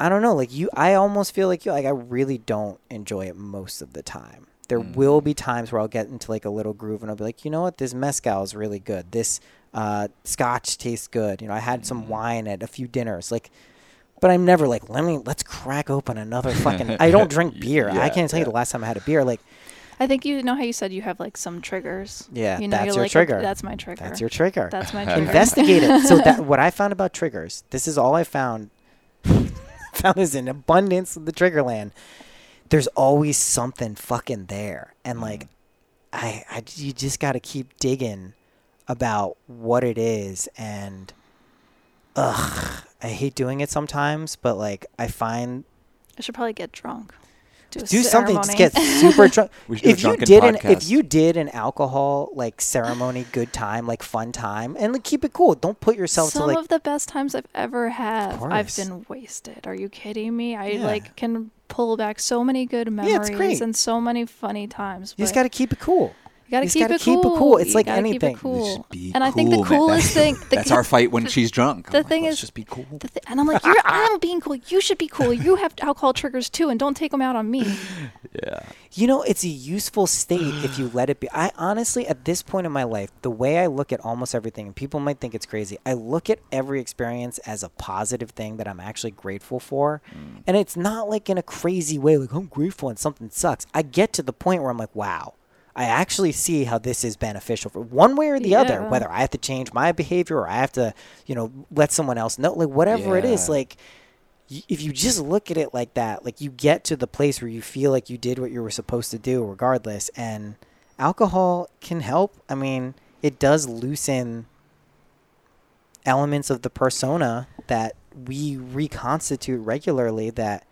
I don't know. Like you, I almost feel like you. Like I really don't enjoy it most of the time. There Mm. will be times where I'll get into like a little groove and I'll be like, you know what, this mezcal is really good. This uh, scotch tastes good. You know, I had some Mm. wine at a few dinners. Like, but I'm never like, let me let's crack open another fucking. I don't drink beer. I can't tell you the last time I had a beer. Like, I think you know how you said you have like some triggers. Yeah, you know, that's your like, trigger. That's my trigger. that's your trigger. That's my trigger. Investigate it. So that what I found about triggers. This is all I found. found is in abundance of the trigger land. There's always something fucking there, and like, I, I you just got to keep digging about what it is, and ugh, I hate doing it sometimes, but like I find I should probably get drunk. Do, do something to get super drunk. We should do a if you drunken did an if you did an alcohol like ceremony, good time, like fun time, and like keep it cool. Don't put yourself Some to like of the best times I've ever had. I've been wasted. Are you kidding me? I Yeah. like can pull back so many good Yeah, memories it's great. and so many funny times. you just got to keep it cool. You gotta you keep, gotta it keep it cool. cool. It's You like gotta keep it anything. cool. Just be and I think the coolest thing. The, that's our fight when she's drunk the I'm like, thing let's is- just be cool the thi- and I'm like, You're, I'm being cool. You should be cool. You have alcohol triggers too, and don't take them out on me. yeah You know, it's a useful state if you let it be. I honestly, at this point in my life, the way I look at almost everything, and people might think it's crazy, I look at every experience as a positive thing that I'm actually grateful for. Mm. And it's not like in a crazy way, like I'm grateful and something sucks. I get to the point where I'm like, wow, I actually see how this is beneficial for one way or the other, whether I have to change my behavior or I have to, you know, let someone else know, like whatever it is, like y- if you just look at it like that, like you get to the place where you feel like you did what you were supposed to do, regardless. And alcohol can help. I mean, it does loosen elements of the persona that we reconstitute regularly. That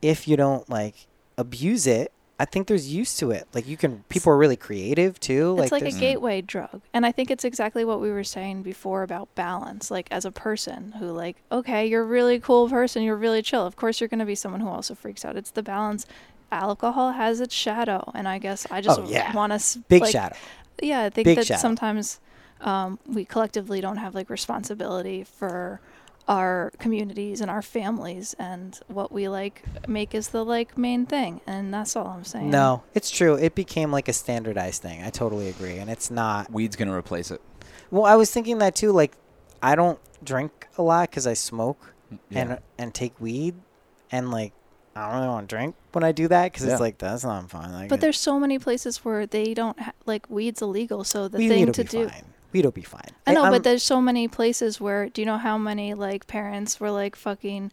if you don't like abuse it, I think there's use to it. Like you can, people are really creative too. It's like a there's- gateway drug. And I think it's exactly what we were saying before about balance. Like as a person who like, okay, you're a really cool person, you're really chill. Of course you're gonna be someone who also freaks out. It's the balance. Alcohol has its shadow and I guess I just Oh, yeah. wanna s- big like, shadow. Yeah, I think Big that shadow. sometimes um, we collectively don't have like responsibility for our communities and our families and what we like make is the like main thing and that's all I'm saying. No, it's true. It became like a standardized thing. I totally agree, and it's not. weed's gonna replace it Well, I was thinking that too. Like, I don't drink a lot because I smoke mm, Yeah. and and take weed, and like I don't really want to drink when I do that because Yeah. it's like that's not fun. Like, But there's so many places where they don't ha- like weed's illegal. So the weed, thing will to be do. fine. Weed will be fine. I know, I'm- but there's so many places where do you know how many like parents were like fucking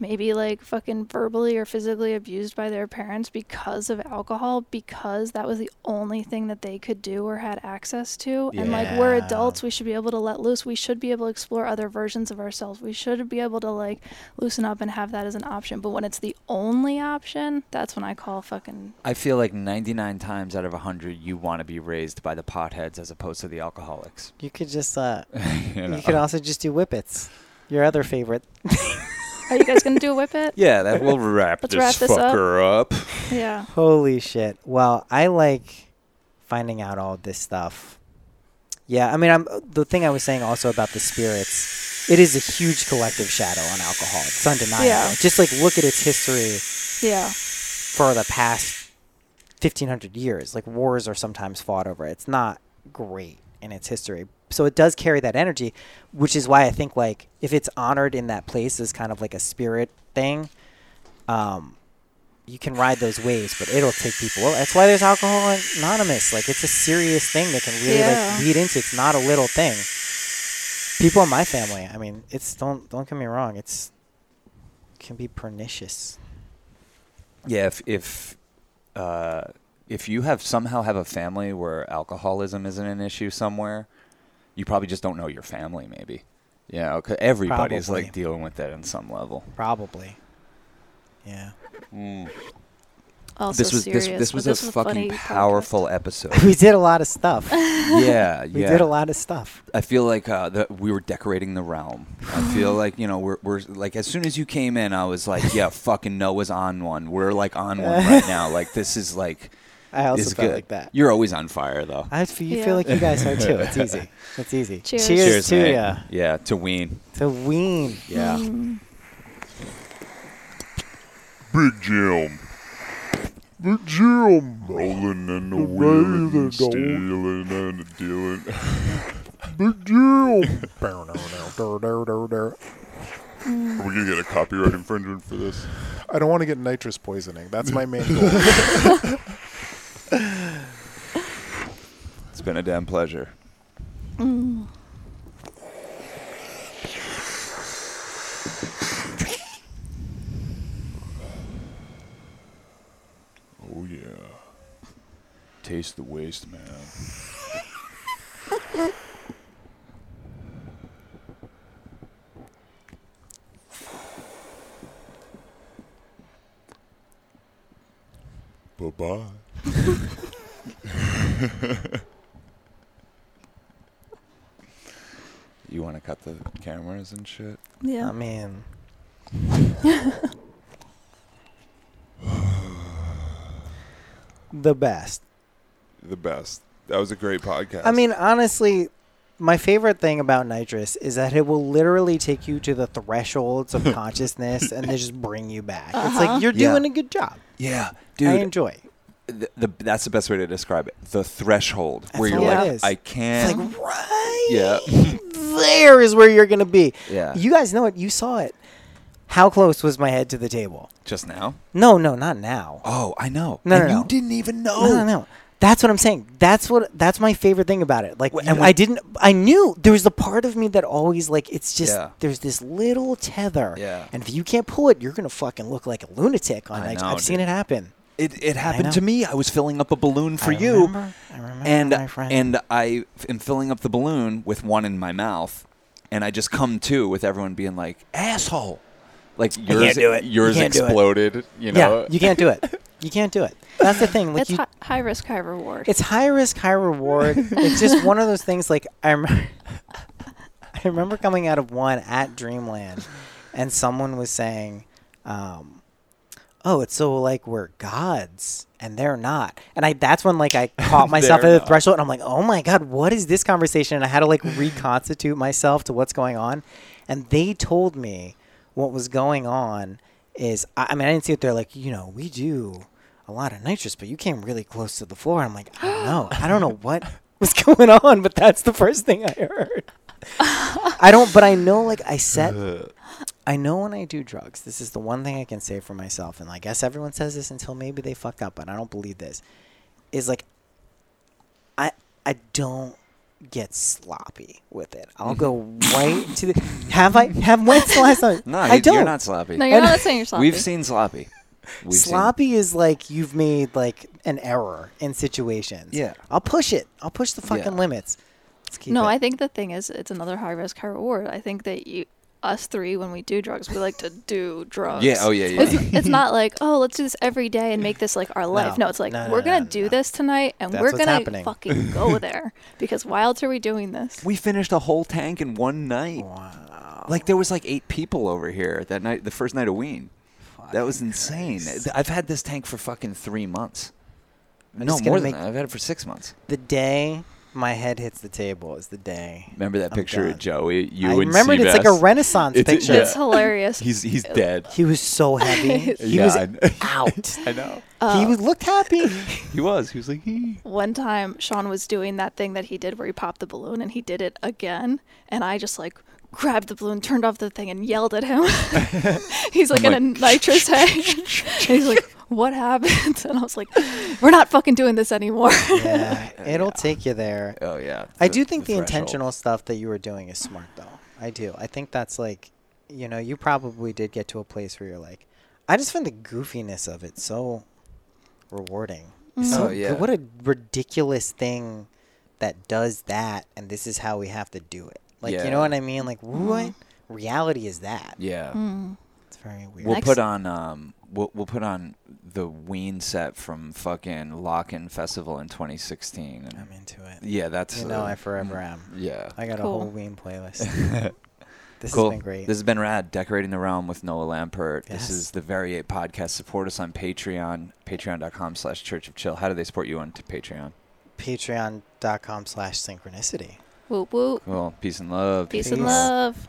maybe like fucking verbally or physically abused by their parents because of alcohol because that was the only thing that they could do or had access to and like we're adults we should be able to let loose we should be able to explore other versions of ourselves we should be able to like loosen up and have that as an option but when it's the only option that's when i call fucking I feel like 99 times out of 100, you want to be raised by the potheads as opposed to the alcoholics. you could just uh, you know? you could also just do whippets. Your other favorite. are you guys gonna do a whip it Yeah, that will wrap Let's this wrap this up. fucker up. yeah Holy shit. Well, I like finding out all this stuff. Yeah, I mean, I'm the thing I was saying also about the spirits. It is a huge collective shadow on alcohol. It's undeniable. Yeah. Just like look at its history yeah for the past 1500 years. Like wars are sometimes fought over. it. It's not great in its history. So it does carry that energy, which is why I think like if it's honored in that place as kind of like a spirit thing, um, you can ride those waves, but it'll take people. over. That's why there's alcohol anonymous. Like it's a serious thing that can really Yeah. like lead into. It's not a little thing. People in my family, I mean, it's don't don't get me wrong. It's can be pernicious. Yeah, if if uh, if you have somehow have a family where alcoholism isn't an issue somewhere, you probably just don't know your family. Maybe, yeah. Okay, everybody's Probably. like dealing with that in some level. Probably. Yeah. also this was serious, this this was this a was funny fucking podcast. powerful episode. we did a lot of stuff. yeah, We yeah. did a lot of stuff. I feel like uh, that we were decorating the realm. I feel like you know we're we're like as soon as you came in, I was like, yeah, fucking Noah's on one. We're like on one right now. Like this is like I also this is felt good. like that. You're always on fire though. I feel, you Yeah. feel like you guys are too. It's easy. It's easy. Cheers. Cheers, to mate. ya. Yeah, to Ween. To Ween. Yeah. Mm. Big Jim. Big Jim. Rolling and the wheeling and stealing and dealing. Big Jim. Are we going to get a copyright infringement for this? I don't want to get nitrous poisoning. That's my main goal. It's been a damn pleasure. Oh, yeah. Taste the waste, man. Bye bye. You want to cut the cameras and shit? yeah I mean, the best. The best. That was a great podcast. I mean, honestly, my favorite thing about nitrous is that it will literally take you to the thresholds of consciousness and then just bring you back. It's Uh-huh. like you're Yeah. doing a good job. Yeah, dude. I dude. enjoy. The, the that's the best way to describe it. The threshold where That's you're like. I can't. like right yeah, there is where you're gonna be. yeah. You guys know it. You saw it. How close was my head to the table? Just now. No, no, not now. Oh, I know. No, and no, you no. didn't even know. No, no, no. That's what I'm saying. That's what. That's my favorite thing about it. Like, and I didn't. I knew there was a part of me that always like. It's just Yeah. there's this little tether. Yeah. And if you can't pull it, you're gonna fucking look like a lunatic on I know, I've seen it happen. It it happened to me. I was filling up a balloon for I you, remember, I remember, and my friend. and I f- am filling up the balloon with one in my mouth, and I just come to with everyone being like, "Asshole!" Like yours, can't do it. You yours can't do it. exploded. You know. yeah, you can't do it. You can't do it. That's the thing. Like it's you, hi- high risk high reward It's high risk, high reward. it's just one of those things. Like I remember, I remember coming out of one at Dreamland, and someone was saying, um, "Oh, it's so like we're gods, and they're not." And I that's when like I caught myself at the not. threshold, and I'm like, "Oh my god, what is this conversation?" And I had to like reconstitute myself to what's going on, and they told me what was going on is I, I mean I didn't see it there like you know we do a lot of nitrous, but you came really close to the floor. I'm like, I don't know. I don't know what was going on, but that's the first thing I heard. I don't, but I know, like I set, I know when I do drugs, this is the one thing I can say for myself, and I guess everyone says this until maybe they fuck up, but I don't believe this. Is like, I I don't get sloppy with it. I'll go right to the. Have I have when's the last time? No, I you- don't. you're not sloppy. No, you're And- not saying you're sloppy. We've seen sloppy. We've seen- sloppy is like you've made like an error in situations. Yeah. I'll push it. I'll push the fucking Yeah. limits. Let's keep no, it. I think the thing is, it's another high risk, high reward. I think that you, us three, when we do drugs, we like to do drugs. Yeah. Oh yeah. Yeah. It's, it's not like oh let's do this every day and make this like our life. No. No, it's like No, no, we're no, gonna no, do no. this tonight and That's we're gonna happening. fucking go there because why else are we doing this? we finished a whole tank in one night. Wow. Like there was like eight people over here that night, the first night of Ween. That was insane. Christ. I've had this tank for fucking three months. I'm no, more than that. I've had it for six months. The day my head hits the table is the day. Remember that I'm picture done. of Joey? You I and remember it, it's like a Renaissance It's- picture. yeah. It's hilarious. He's he's dead. He was so heavy. He Yeah, was I out. I know. he was looked happy. He was. He was like, "Hee." One time, Sean was doing that thing that he did where he popped the balloon, and he did it again. And I just like grabbed the balloon, turned off the thing, and yelled at him. he's like I'm in a nitrous head. he's like, "What happened?" And I was like, "We're not fucking doing this anymore." yeah, it'll take you there. Oh yeah. I do think the, threshold. intentional stuff that you were doing is smart, though. I do. I think that's like, you know, you probably did get to a place where you're like, I just find the goofiness of it so rewarding. It's so Oh, yeah. What a ridiculous thing that does that, and this is how we have to do it. Like, you know what I mean? Like, what reality is that? Yeah. Mm. It's very weird. We'll Next- put on um we'll we'll put on the Ween set from fucking LOCKN' Festival in 2016. And I'm into it. yeah, that's You know, uh, I forever am. Yeah. I got a whole Ween playlist. this cool. has been great. This has been rad. Decorating the Realm with Noah Lampert. This is the Very 8 podcast. Support us on Patreon, patreon.com slash church of chill. How do they support you on Patreon? Patreon.com slash synchronicity. Whoop whoop. Well, peace and love. Peace and love.